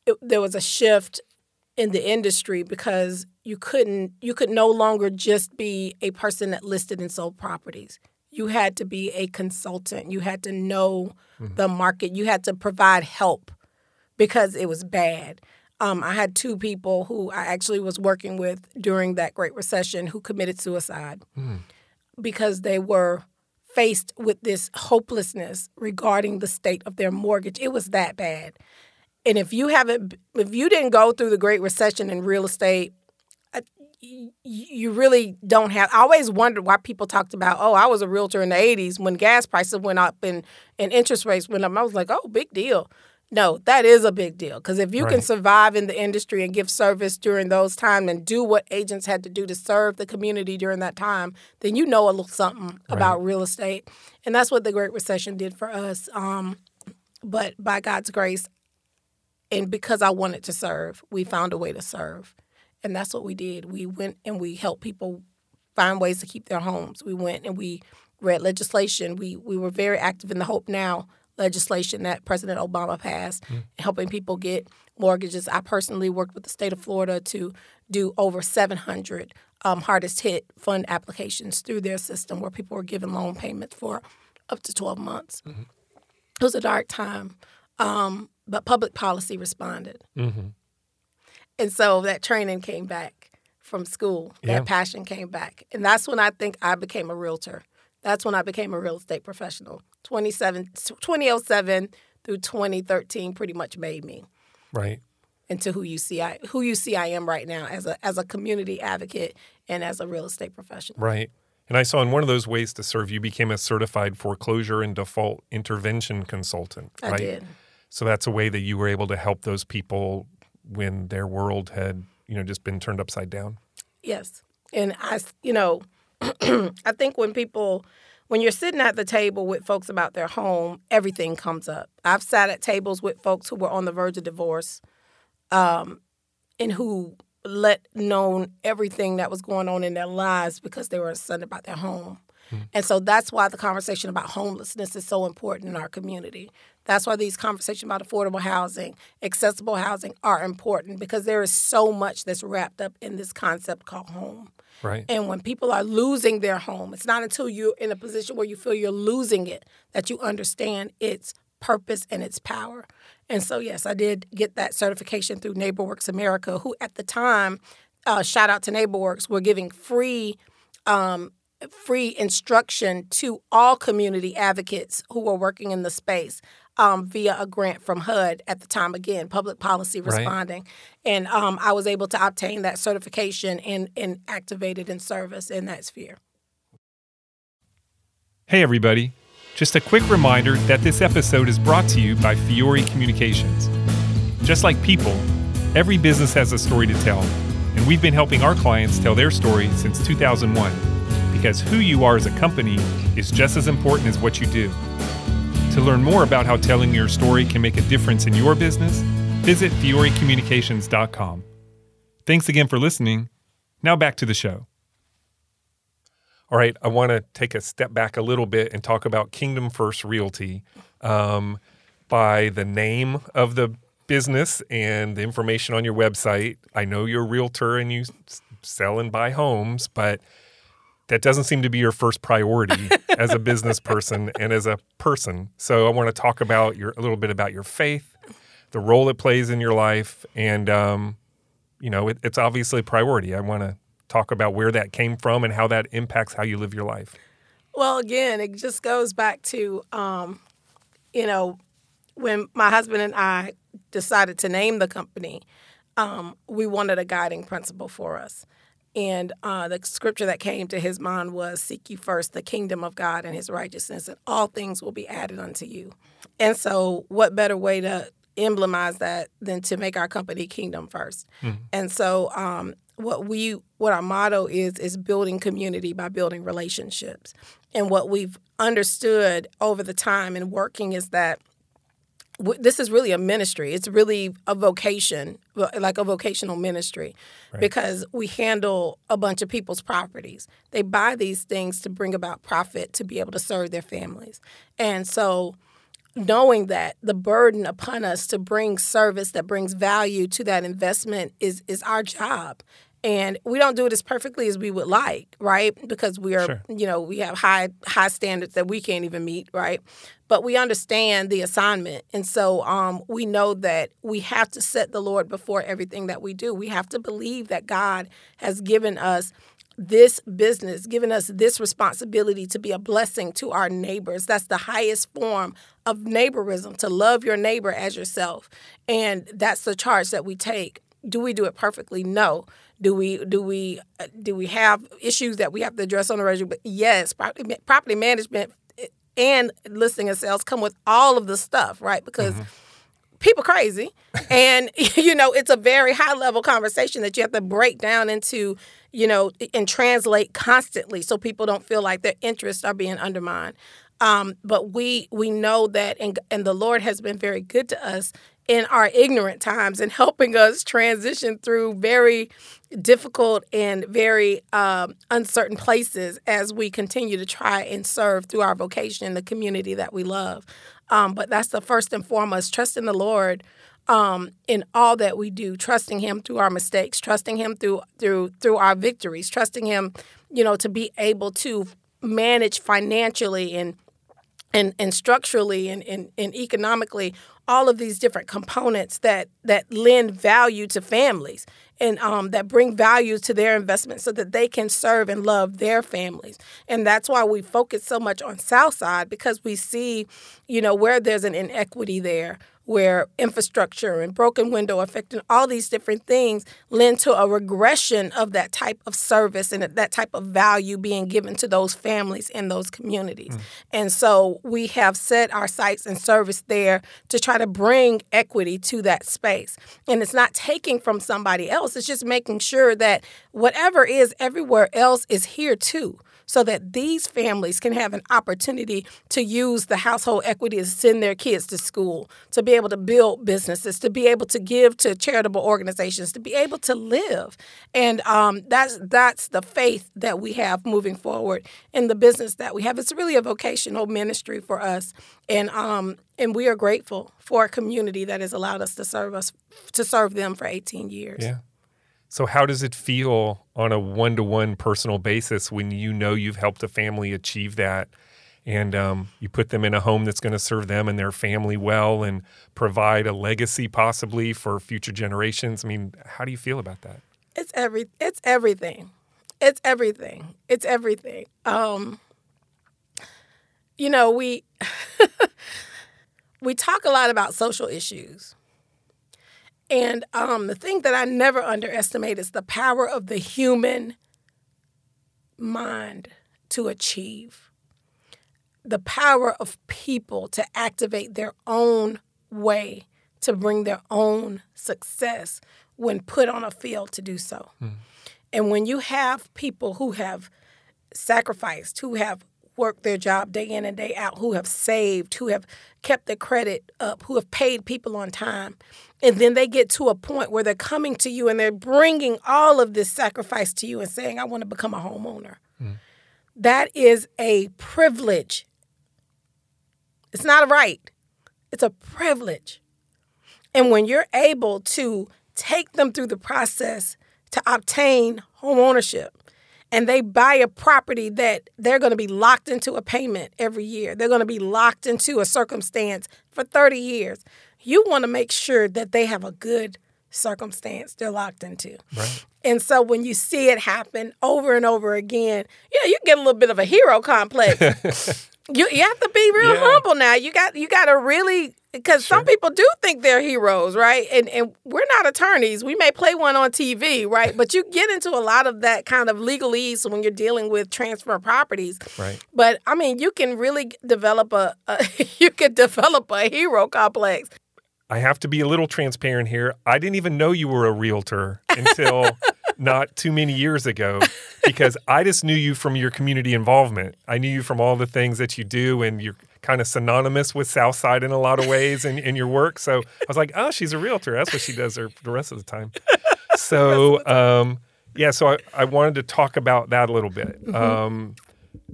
it, there was a shift in the industry because you couldn't you could no longer just be a person that listed and sold properties you had to be a consultant you had to know mm-hmm. the market you had to provide help because it was bad um, I had two people who I actually was working with during that Great Recession who committed suicide mm. because they were faced with this hopelessness regarding the state of their mortgage. It was that bad. And if you haven't, if you didn't go through the Great Recession in real estate, uh, you really don't have. I always wondered why people talked about, oh, I was a realtor in the 80s when gas prices went up and, and interest rates went up. I was like, oh, big deal. No, that is a big deal because if you right. can survive in the industry and give service during those times and do what agents had to do to serve the community during that time, then you know a little something right. about real estate, and that's what the Great Recession did for us. Um, but by God's grace, and because I wanted to serve, we found a way to serve, and that's what we did. We went and we helped people find ways to keep their homes. We went and we read legislation. We we were very active in the Hope Now legislation that President Obama passed, mm. helping people get mortgages. I personally worked with the state of Florida to do over 700 um, hardest hit fund applications through their system where people were given loan payments for up to 12 months. Mm-hmm. It was a dark time, um, but public policy responded. Mm-hmm. And so that training came back from school, yeah. that passion came back. And that's when I think I became a realtor. That's when I became a real estate professional. 2007 through 2013 pretty much made me. Right. Into who you see I who you see I am right now as a as a community advocate and as a real estate professional. Right. And I saw in one of those ways to serve you became a certified foreclosure and default intervention consultant. Right? I did. So that's a way that you were able to help those people when their world had, you know, just been turned upside down. Yes. And I, you know, I think when people when you're sitting at the table with folks about their home, everything comes up. I've sat at tables with folks who were on the verge of divorce um, and who let known everything that was going on in their lives because they were upset about their home. Mm-hmm. And so that's why the conversation about homelessness is so important in our community. That's why these conversations about affordable housing, accessible housing are important because there is so much that's wrapped up in this concept called home. Right. And when people are losing their home, it's not until you're in a position where you feel you're losing it that you understand its purpose and its power. And so, yes, I did get that certification through NeighborWorks America, who at the time, uh, shout out to NeighborWorks, were giving free um, free instruction to all community advocates who were working in the space um, via a grant from HUD at the time, again, public policy responding. Right. And um, I was able to obtain that certification and, and activate it in service in that sphere. Hey, everybody. Just a quick reminder that this episode is brought to you by Fiore Communications. Just like people, every business has a story to tell, and we've been helping our clients tell their story since 2001 because who you are as a company is just as important as what you do. To learn more about how telling your story can make a difference in your business, visit fiorecommunications.com. Thanks again for listening. Now back to the show. All right, I want to take a step back a little bit and talk about Kingdom First Realty. Um, by the name of the business and the information on your website, I know you're a realtor and you sell and buy homes, but that doesn't seem to be your first priority as a business person and as a person. So I want to talk about your a little bit about your faith, the role it plays in your life, and um, you know it, it's obviously a priority. I want to talk about where that came from and how that impacts how you live your life? Well, again, it just goes back to, um, you know, when my husband and I decided to name the company, um, we wanted a guiding principle for us. And uh, the scripture that came to his mind was Seek you first the kingdom of God and his righteousness, and all things will be added unto you. And so, what better way to emblemize that than to make our company kingdom 1st mm-hmm. And so, um, what we what our motto is is building community by building relationships and what we've understood over the time and working is that w- this is really a ministry. It's really a vocation like a vocational ministry right. because we handle a bunch of people's properties. They buy these things to bring about profit to be able to serve their families. And so knowing that the burden upon us to bring service that brings value to that investment is is our job and we don't do it as perfectly as we would like right because we are sure. you know we have high high standards that we can't even meet right but we understand the assignment and so um, we know that we have to set the lord before everything that we do we have to believe that god has given us this business, given us this responsibility to be a blessing to our neighbors. That's the highest form of neighborism, to love your neighbor as yourself. And that's the charge that we take. Do we do it perfectly? No. Do we do we uh, do we have issues that we have to address on the regular? Yes, property, property management eh, and listing and sales come with all of the stuff, right? Because mm-hmm. people crazy, and you know it's a very high level conversation that you have to break down into, you know, and translate constantly so people don't feel like their interests are being undermined. Um, but we we know that, and and the Lord has been very good to us in our ignorant times and helping us transition through very difficult and very um, uncertain places as we continue to try and serve through our vocation in the community that we love. Um, but that's the first and foremost trust in the Lord um, in all that we do, trusting Him through our mistakes, trusting Him through through through our victories, trusting Him, you know, to be able to manage financially and and, and structurally and, and, and economically all of these different components that that lend value to families and um, that bring value to their investment so that they can serve and love their families. And that's why we focus so much on southside because we see you know where there's an inequity there where infrastructure and broken window effect and all these different things lend to a regression of that type of service and that type of value being given to those families in those communities. Mm. And so we have set our sights and service there to try to bring equity to that space. And it's not taking from somebody else, it's just making sure that whatever is everywhere else is here too so that these families can have an opportunity to use the household equity to send their kids to school, to be able to build businesses, to be able to give to charitable organizations, to be able to live. And um, that's that's the faith that we have moving forward in the business that we have. It's really a vocational ministry for us, and um, and we are grateful for a community that has allowed us to serve us to serve them for 18 years. Yeah. So, how does it feel on a one to one personal basis when you know you've helped a family achieve that? And um, you put them in a home that's going to serve them and their family well and provide a legacy possibly for future generations. I mean, how do you feel about that? It's every it's everything. It's everything. It's everything. Um, you know, we we talk a lot about social issues. And um, the thing that I never underestimate is the power of the human mind to achieve, the power of people to activate their own way to bring their own success when put on a field to do so. Mm. And when you have people who have sacrificed, who have worked their job day in and day out, who have saved, who have kept their credit up, who have paid people on time, and then they get to a point where they're coming to you and they're bringing all of this sacrifice to you and saying, I want to become a homeowner. Mm. That is a privilege. It's not a right, it's a privilege. And when you're able to take them through the process to obtain home ownership, and they buy a property that they're going to be locked into a payment every year. They're going to be locked into a circumstance for 30 years. You want to make sure that they have a good circumstance they're locked into. Right. And so when you see it happen over and over again, you know, you get a little bit of a hero complex. you you have to be real yeah. humble now. You got you got to really because sure. some people do think they're heroes, right? And and we're not attorneys. We may play one on TV, right? but you get into a lot of that kind of legalese when you're dealing with transfer properties. Right. But I mean, you can really develop a, a you can develop a hero complex. I have to be a little transparent here. I didn't even know you were a realtor until not too many years ago because I just knew you from your community involvement. I knew you from all the things that you do and you're kind of synonymous with Southside in a lot of ways in, in your work. So I was like, oh, she's a realtor. That's what she does the rest of the time. So, um, yeah, so I, I, wanted to talk about that a little bit. Mm-hmm. Um,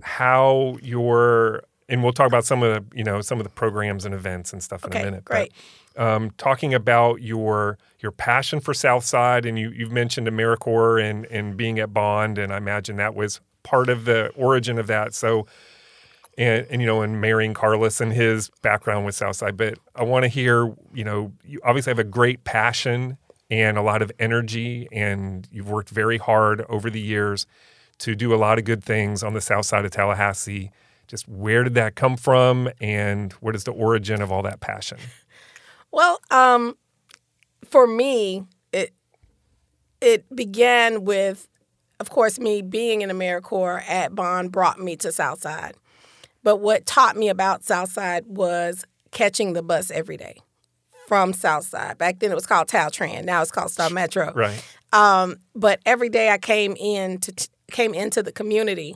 how your and we'll talk about some of the you know some of the programs and events and stuff okay, in a minute. Great. But, um, talking about your your passion for Southside, and you you've mentioned AmeriCorps and and being at Bond, and I imagine that was part of the origin of that. So and, and you know, and marrying Carlos and his background with Southside. But I want to hear, you know, you obviously have a great passion and a lot of energy, and you've worked very hard over the years to do a lot of good things on the south side of Tallahassee. Just where did that come from, and what is the origin of all that passion? Well, um, for me, it it began with, of course, me being in AmeriCorps at Bond brought me to Southside. But what taught me about Southside was catching the bus every day from Southside. Back then it was called Taltran. Now it's called Star Metro. Right. Um, but every day I came in to came into the community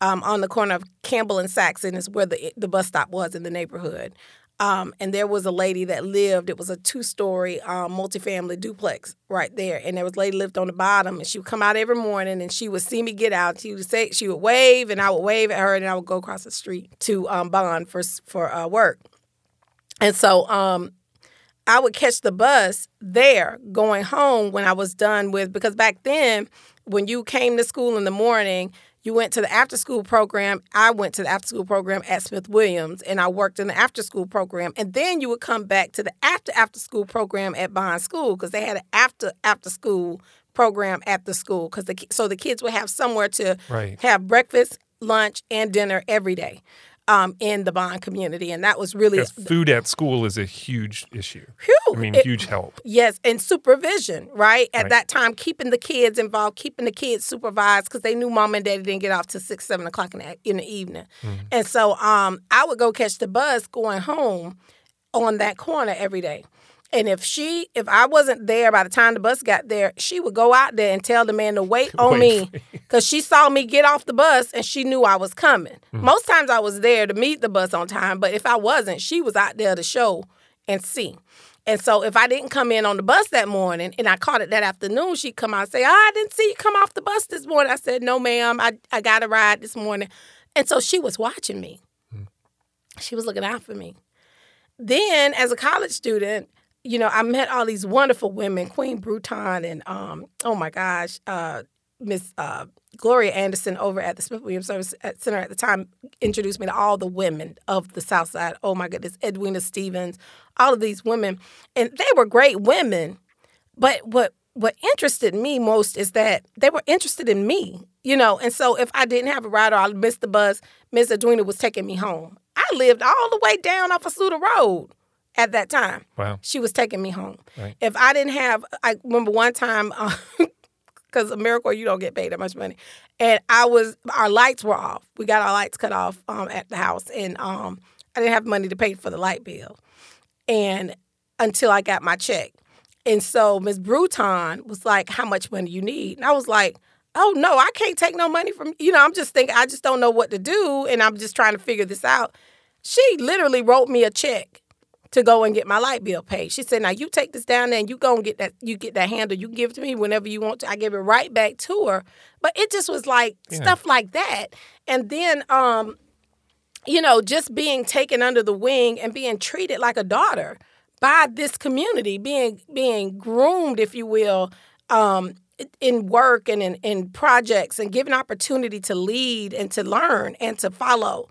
um, on the corner of Campbell and Saxon is where the the bus stop was in the neighborhood. Um, and there was a lady that lived. It was a two-story um, multifamily duplex right there. And there was a lady lived on the bottom, and she would come out every morning, and she would see me get out. She would say she would wave, and I would wave at her, and I would go across the street to um, Bond for for uh, work. And so um, I would catch the bus there going home when I was done with because back then when you came to school in the morning, you went to the after school program. I went to the after school program at Smith Williams and I worked in the after school program. And then you would come back to the after after school program at Bond School because they had an after after school program at the school because the so the kids would have somewhere to right. have breakfast, lunch, and dinner every day um, in the bond community, and that was really food at school is a huge issue. Whew, I mean, it, huge help. Yes, and supervision, right? At right. that time, keeping the kids involved, keeping the kids supervised, because they knew mom and daddy didn't get off till six, seven o'clock in the, in the evening, mm-hmm. and so um, I would go catch the bus going home on that corner every day. And if she, if I wasn't there by the time the bus got there, she would go out there and tell the man to wait on wait me because she saw me get off the bus and she knew I was coming. Mm. Most times I was there to meet the bus on time, but if I wasn't, she was out there to show and see. And so if I didn't come in on the bus that morning and I caught it that afternoon, she'd come out and say, oh, I didn't see you come off the bus this morning. I said, No, ma'am, I, I got a ride this morning. And so she was watching me. Mm. She was looking out for me. Then, as a college student, you know, I met all these wonderful women, Queen Bruton and um, oh my gosh, uh, Miss uh, Gloria Anderson over at the Smith Williams Service Center at the time introduced me to all the women of the South Side. Oh my goodness, Edwina Stevens, all of these women, and they were great women. But what what interested me most is that they were interested in me, you know. And so if I didn't have a ride or I missed the bus, Miss Edwina was taking me home. I lived all the way down off of Suda Road at that time. Wow. She was taking me home. Right. If I didn't have, I remember one time, because uh, you don't get paid that much money. And I was, our lights were off. We got our lights cut off um, at the house. And um, I didn't have money to pay for the light bill. And until I got my check. And so Miss Bruton was like, How much money you need? And I was like, Oh no, I can't take no money from you know, I'm just thinking I just don't know what to do and I'm just trying to figure this out. She literally wrote me a check to go and get my light bill paid. She said, Now you take this down there and you go and get that you get that handle. You give it to me whenever you want to. I give it right back to her. But it just was like yeah. stuff like that. And then um, you know, just being taken under the wing and being treated like a daughter by this community, being being groomed, if you will, um, in work and in, in projects and given opportunity to lead and to learn and to follow.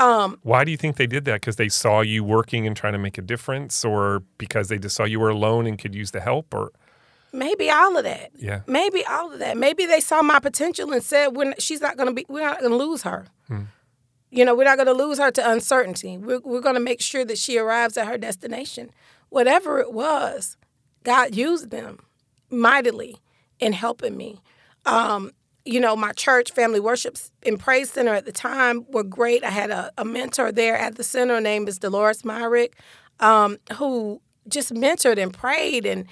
Um, Why do you think they did that? Because they saw you working and trying to make a difference, or because they just saw you were alone and could use the help, or maybe all of that. Yeah, maybe all of that. Maybe they saw my potential and said, "When she's not going to be, we're not going to lose her." Hmm. You know, we're not going to lose her to uncertainty. We're, we're going to make sure that she arrives at her destination. Whatever it was, God used them mightily in helping me. Um, you know, my church, Family Worship and Praise Center at the time were great. I had a, a mentor there at the center. named name is Dolores Myrick, um, who just mentored and prayed and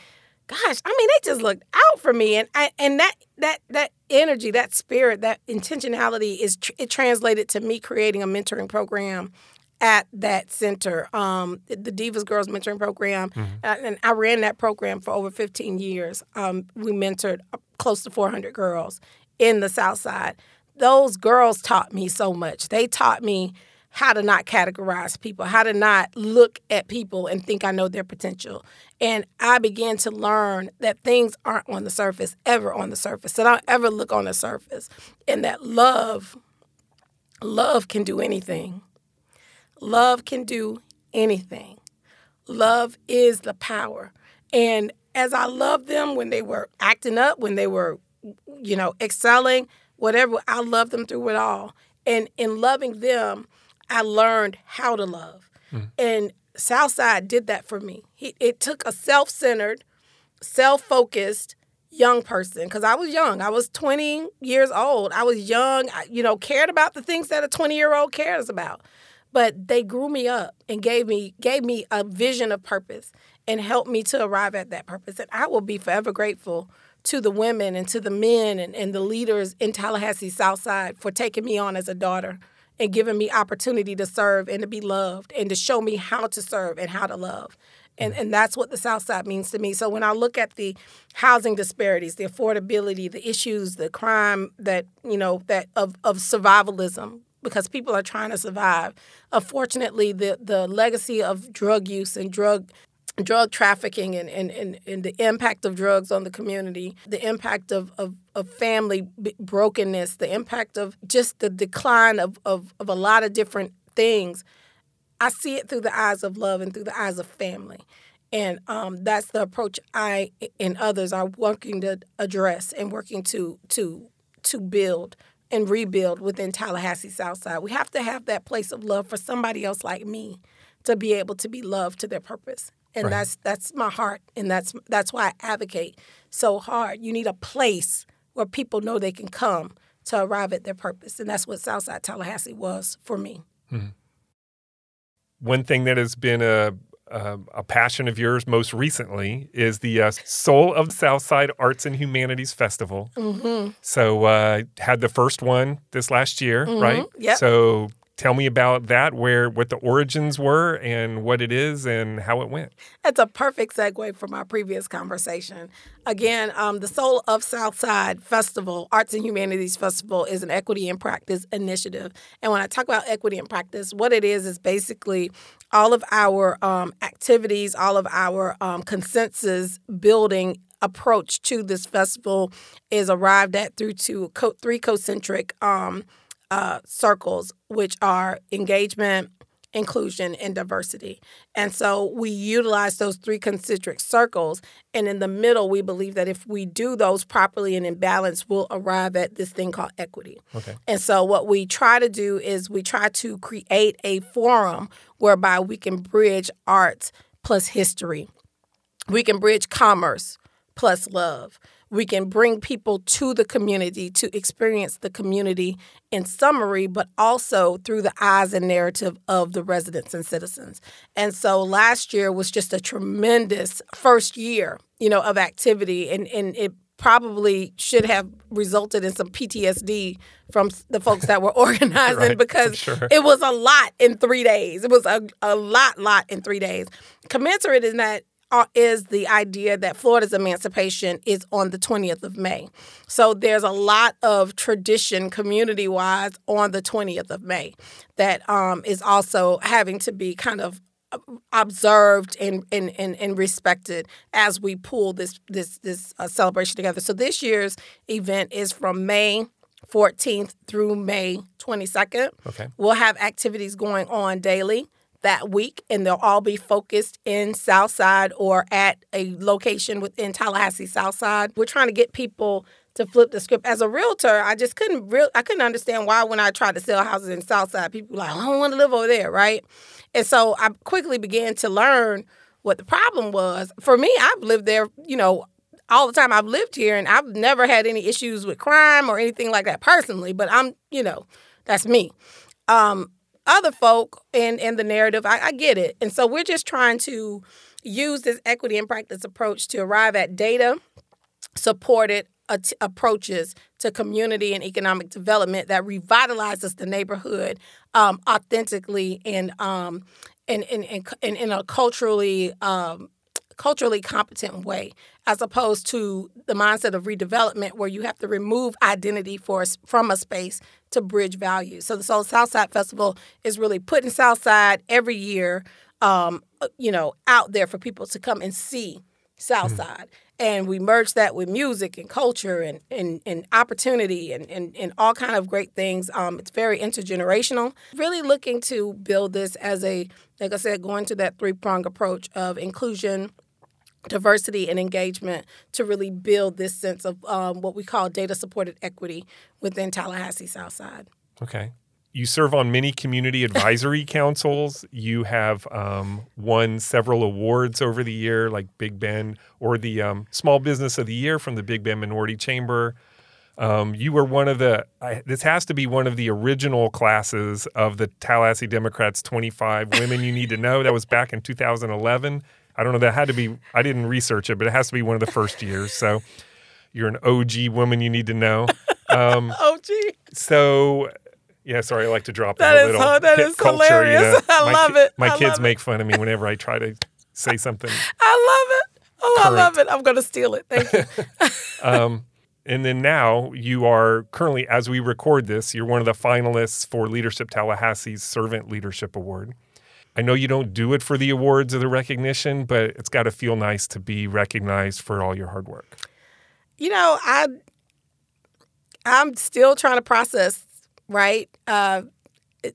gosh, I mean, they just looked out for me, and I, and that that that energy, that spirit, that intentionality is tr- it translated to me creating a mentoring program at that center, um, the Divas Girls Mentoring Program, mm-hmm. uh, and I ran that program for over 15 years. Um, we mentored close to 400 girls in the South Side. Those girls taught me so much. They taught me how to not categorize people, how to not look at people and think I know their potential. And I began to learn that things aren't on the surface, ever on the surface. They don't ever look on the surface. And that love, love can do anything. Love can do anything. Love is the power. And as I loved them when they were acting up, when they were, you know, excelling, whatever, I loved them through it all. And in loving them, I learned how to love. Mm. And Southside did that for me. He, it took a self centered, self focused young person because I was young. I was 20 years old. I was young, I, you know, cared about the things that a 20 year old cares about. But they grew me up and gave me gave me a vision of purpose and helped me to arrive at that purpose. And I will be forever grateful to the women and to the men and, and the leaders in Tallahassee Southside for taking me on as a daughter and giving me opportunity to serve and to be loved and to show me how to serve and how to love. And, mm. and that's what the South Side means to me. So when I look at the housing disparities, the affordability, the issues, the crime that, you know, that of, of survivalism, because people are trying to survive. Unfortunately, the, the legacy of drug use and drug drug trafficking and, and, and, and, the impact of drugs on the community, the impact of, of, of family brokenness, the impact of just the decline of, of, of a lot of different things. I see it through the eyes of love and through the eyes of family. And um, that's the approach I and others are working to address and working to to to build and rebuild within Tallahassee Southside. We have to have that place of love for somebody else like me to be able to be loved to their purpose and right. that's that's my heart and that's that's why I advocate so hard. You need a place where people know they can come to arrive at their purpose, and that's what Southside Tallahassee was for me. Mm-hmm. One thing that has been a uh, a passion of yours most recently is the uh, Soul of Southside Arts and Humanities Festival. Mm-hmm. So uh, had the first one this last year, mm-hmm. right? Yeah. So tell me about that, where what the origins were and what it is and how it went. That's a perfect segue from our previous conversation. Again, um, the Soul of Southside Festival, Arts and Humanities Festival, is an equity in practice initiative. And when I talk about equity in practice, what it is is basically all of our um, activities, all of our um, consensus building approach to this festival is arrived at through two co- three concentric um, uh, circles, which are engagement, inclusion, and diversity. And so we utilize those three concentric circles. And in the middle, we believe that if we do those properly and in balance, we'll arrive at this thing called equity. Okay. And so what we try to do is we try to create a forum whereby we can bridge arts plus history. We can bridge commerce plus love we can bring people to the community to experience the community in summary, but also through the eyes and narrative of the residents and citizens. And so last year was just a tremendous first year, you know, of activity, and and it probably should have resulted in some PTSD from the folks that were organizing right, because sure. it was a lot in three days. It was a, a lot, lot in three days. Commensurate in that is the idea that Florida's emancipation is on the 20th of May. So there's a lot of tradition community wise on the 20th of May that um, is also having to be kind of uh, observed and, and, and, and respected as we pull this this this uh, celebration together. So this year's event is from May 14th through May 22nd. Okay. We'll have activities going on daily that week, and they'll all be focused in Southside or at a location within Tallahassee Southside. We're trying to get people to flip the script. As a realtor, I just couldn't real I couldn't understand why when I tried to sell houses in Southside, people were like, I don't want to live over there, right? And so I quickly began to learn what the problem was. For me, I've lived there, you know, all the time I've lived here and I've never had any issues with crime or anything like that personally, but I'm, you know, that's me. Um, other folk in in the narrative, I, I get it. And so we're just trying to use this equity and practice approach to arrive at data supported approaches to community and economic development that revitalizes the neighborhood um, authentically and um, in, in, in, in, in a culturally um, culturally competent way, as opposed to the mindset of redevelopment where you have to remove identity for from a space to bridge value. So the Soul Southside Festival is really putting Southside every year, um, you know, out there for people to come and see Southside. Mm-hmm. And we merge that with music and culture and, and, and opportunity and, and, and all kind of great things. Um, it's very intergenerational. Really looking to build this as a, like I said, going to that three prong approach of inclusion, diversity and engagement to really build this sense of um, what we call data supported equity within Tallahassee Southside. Okay. You serve on many community advisory councils. You have um, won several awards over the year, like Big Bend or the um, Small Business of the Year from the Big Bend Minority Chamber. Um, you were one of the, I, this has to be one of the original classes of the Tallahassee Democrats 25 Women You Need to Know. That was back in 2011. I don't know. That had to be. I didn't research it, but it has to be one of the first years. So you're an OG woman. You need to know. Um, OG. So yeah, sorry. I like to drop that a little oh, that is culture, hilarious. You know? I my, love it. My I kids make fun of me whenever I try to say something. I love it. Oh, current. I love it. I'm going to steal it. Thank you. um, and then now you are currently, as we record this, you're one of the finalists for Leadership Tallahassee's Servant Leadership Award. I know you don't do it for the awards or the recognition, but it's got to feel nice to be recognized for all your hard work. You know, I I'm still trying to process, right? Uh,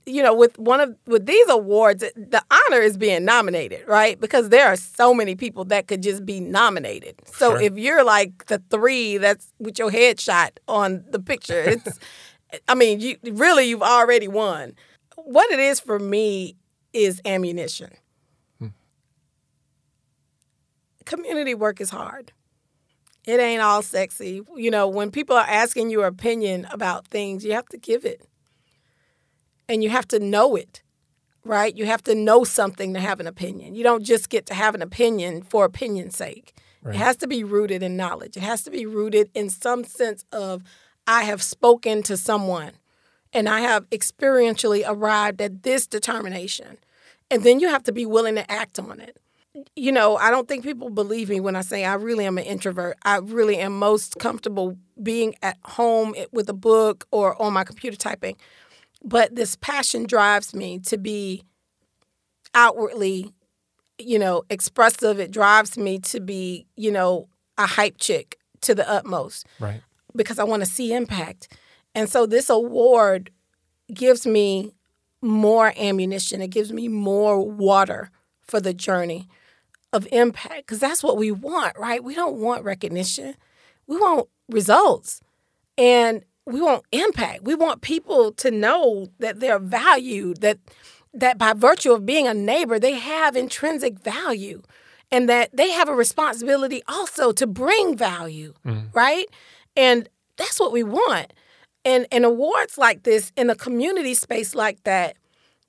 you know, with one of with these awards, the honor is being nominated, right? Because there are so many people that could just be nominated. So sure. if you're like the three that's with your headshot on the picture, it's I mean, you really you've already won. What it is for me is ammunition. Hmm. Community work is hard. It ain't all sexy. You know, when people are asking your opinion about things, you have to give it. And you have to know it, right? You have to know something to have an opinion. You don't just get to have an opinion for opinion's sake. Right. It has to be rooted in knowledge. It has to be rooted in some sense of I have spoken to someone and I have experientially arrived at this determination. And then you have to be willing to act on it. You know, I don't think people believe me when I say I really am an introvert. I really am most comfortable being at home with a book or on my computer typing. But this passion drives me to be outwardly, you know, expressive. It drives me to be, you know, a hype chick to the utmost. Right. Because I want to see impact. And so this award gives me more ammunition. It gives me more water for the journey of impact because that's what we want, right? We don't want recognition. We want results. And we want impact. We want people to know that they're valued, that that by virtue of being a neighbor, they have intrinsic value and that they have a responsibility also to bring value, mm. right? And that's what we want. And, and awards like this in a community space like that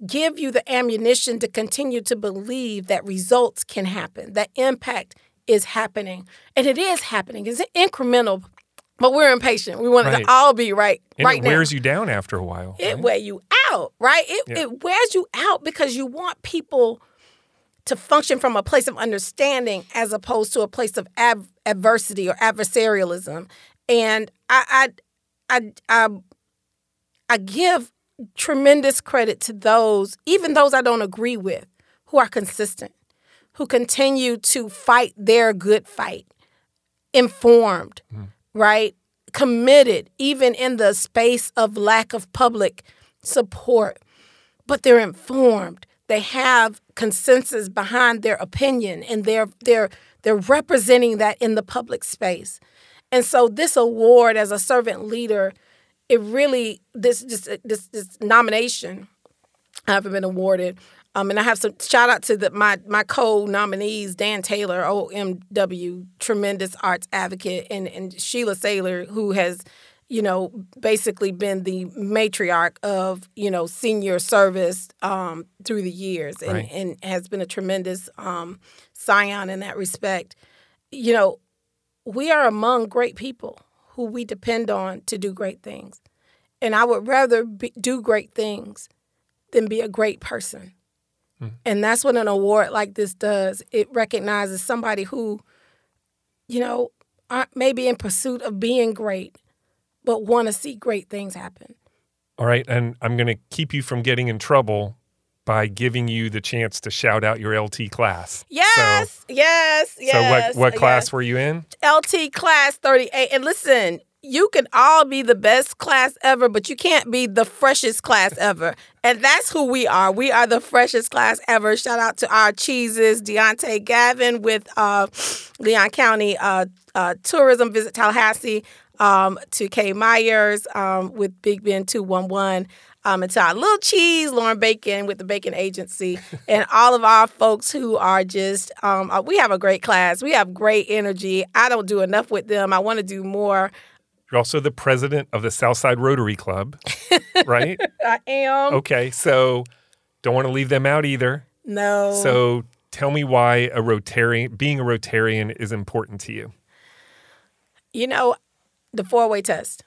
give you the ammunition to continue to believe that results can happen, that impact is happening. And it is happening. It's incremental, but we're impatient. We want right. it to all be right and right it wears now. you down after a while. It right? wears you out, right? It, yeah. it wears you out because you want people to function from a place of understanding as opposed to a place of ab- adversity or adversarialism. And I, I, I, I, give tremendous credit to those, even those I don't agree with, who are consistent, who continue to fight their good fight, informed, mm. right? Committed, even in the space of lack of public support, but they're informed. They have consensus behind their opinion and they're they're they're representing that in the public space. And so this award as a servant leader, it really this this this, this nomination I haven't been awarded. Um, and I have some shout out to the, my my co-nominees, Dan Taylor, OMW, tremendous arts advocate, and and Sheila Salyer, who has you know, basically been the matriarch of, you know, senior service um, through the years and, right. and has been a tremendous um, scion in that respect. You know, we are among great people who we depend on to do great things. And I would rather be, do great things than be a great person. Mm. And that's what an award like this does. It recognizes somebody who, you know, aren't maybe in pursuit of being great, but want to see great things happen. All right. And I'm going to keep you from getting in trouble by giving you the chance to shout out your LT class. Yes, so, yes, yes. So what what class yes. were you in? LT class 38. And listen, you can all be the best class ever, but you can't be the freshest class ever. And that's who we are. We are the freshest class ever. Shout out to our cheeses, Deontay Gavin with uh, Leon County uh, uh, Tourism Visit Tallahassee, um, to Kay Myers um, with Big Bend 211. Um, and to our little cheese, Lauren Bacon with the Bacon Agency, and all of our folks who are just, um, uh, we have a great class. We have great energy. I don't do enough with them. I want to do more. You're also the president of the Southside Rotary Club, right? I am. Okay, so don't want to leave them out either. No. So tell me why a Rotarian, being a Rotarian, is important to you. You know, the four way test.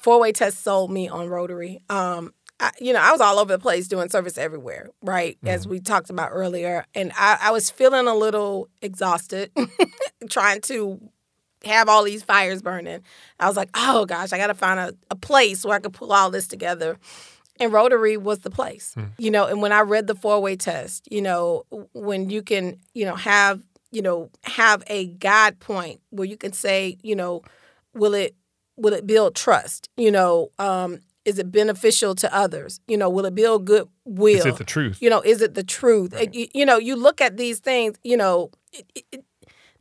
Four way test sold me on Rotary. Um, I, you know, I was all over the place doing service everywhere, right? Mm-hmm. As we talked about earlier. And I, I was feeling a little exhausted trying to have all these fires burning. I was like, oh gosh, I got to find a, a place where I could pull all this together. And Rotary was the place, mm. you know. And when I read the four way test, you know, when you can, you know, have, you know, have a guide point where you can say, you know, will it will it build trust? You know, um, is it beneficial to others? You know, will it build goodwill? Is it the truth? You know, is it the truth? Right. You, you, know, you look at these things. You know, it, it,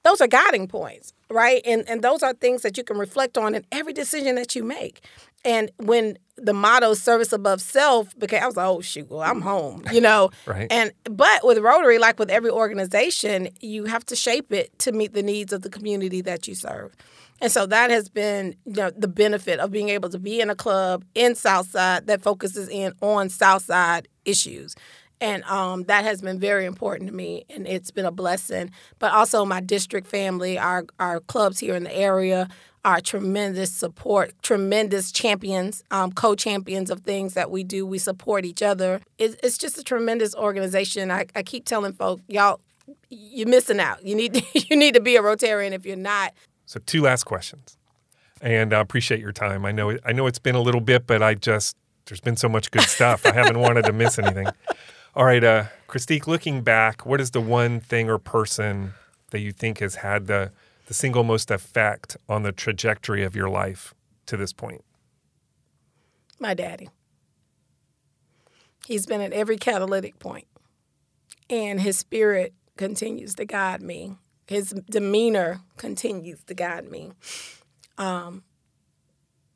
those are guiding points, right? And and those are things that you can reflect on in every decision that you make. And when the motto "service above self" became, I was like, "Oh shoot, well, I'm home," you know. right. And but with Rotary, like with every organization, you have to shape it to meet the needs of the community that you serve. And so that has been you know, the benefit of being able to be in a club in Southside that focuses in on Southside issues. And um, that has been very important to me, and it's been a blessing. But also my district family, our our clubs here in the area, are tremendous support, tremendous champions, um, co champions of things that we do. We support each other. It, it's just a tremendous organization. I, I keep telling folk, y'all, you're missing out. You need to, you need to be a Rotarian if you're not. So two last questions, and I appreciate your time. I know I know it's been a little bit, but I just there's been so much good stuff. I haven't wanted to miss anything. All right, uh, Christic, looking back, what is the one thing or person that you think has had the the single most effect on the trajectory of your life to this point? My daddy. He's been at every catalytic point, and his spirit continues to guide me. His demeanor continues to guide me. Um,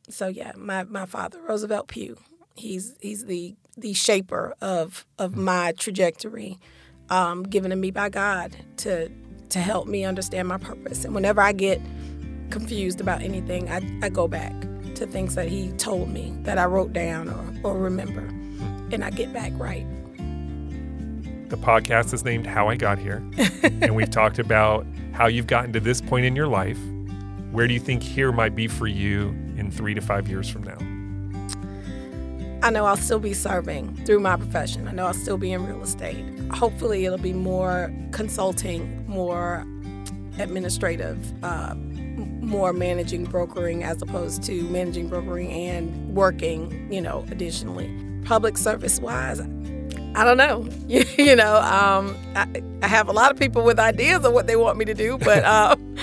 so yeah, my, my father, Roosevelt Pugh, he's he's the the shaper of of my trajectory, um, given to me by God to to help me understand my purpose. And whenever I get confused about anything, I, I go back to things that he told me that I wrote down or, or remember, and I get back right. The podcast is named How I Got Here, and we've talked about how you've gotten to this point in your life. Where do you think here might be for you in three to five years from now? I know I'll still be serving through my profession. I know I'll still be in real estate. Hopefully, it'll be more consulting, more administrative, uh, more managing brokering as opposed to managing brokering and working, you know, additionally. Public service wise, I don't know. You, you know, um, I, I, have a lot of people with ideas of what they want me to do, but uh,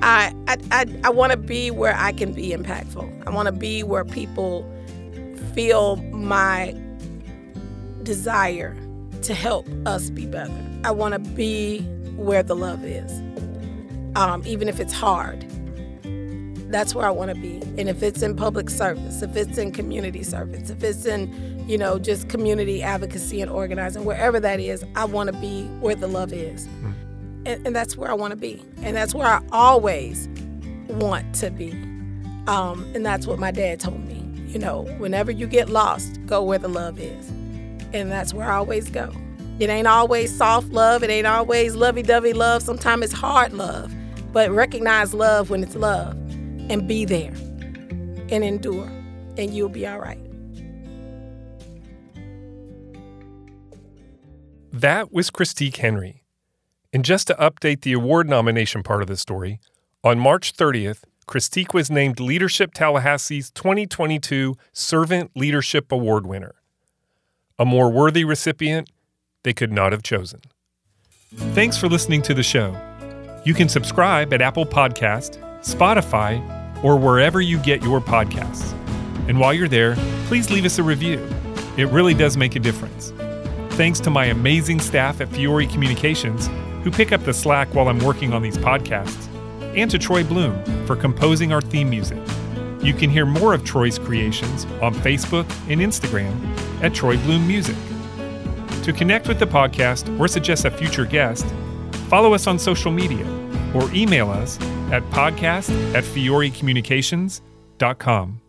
I, I, I, I want to be where I can be impactful. I want to be where people feel my desire to help us be better. I want to be where the love is, um, even if it's hard. That's where I want to be. And if it's in public service, if it's in community service, if it's in, you know, just community advocacy and organizing, wherever that is, I want to be where the love is. Mm. And, and, that's where I want to be. And that's where I always want to be. Um, and that's what my dad told me. You know, whenever you get lost, go where the love is. And that's where I always go. It ain't always soft love, it ain't always lovey dovey love. Sometimes it's hard love. But recognize love when it's love and be there and endure, and you'll be all right. That was Christic Henry. And just to update the award nomination part of the story, on March 30th, Christic was named Leadership Tallahassee's 2022 Servant Leadership Award winner. A more worthy recipient they could not have chosen. Thanks for listening to the show. You can subscribe at Apple Podcast, Spotify, or wherever you get your podcasts. And while you're there, please leave us a review. It really does make a difference. Thanks to my amazing staff at Fiore Communications who pick up the slack while I'm working on these podcasts and to Troy Bloom for composing our theme music. You can hear more of Troy's creations on Facebook and Instagram at Troy Bloom Music. To connect with the podcast or suggest a future guest, follow us on social media or email us at podcast at fiorecommunications.com.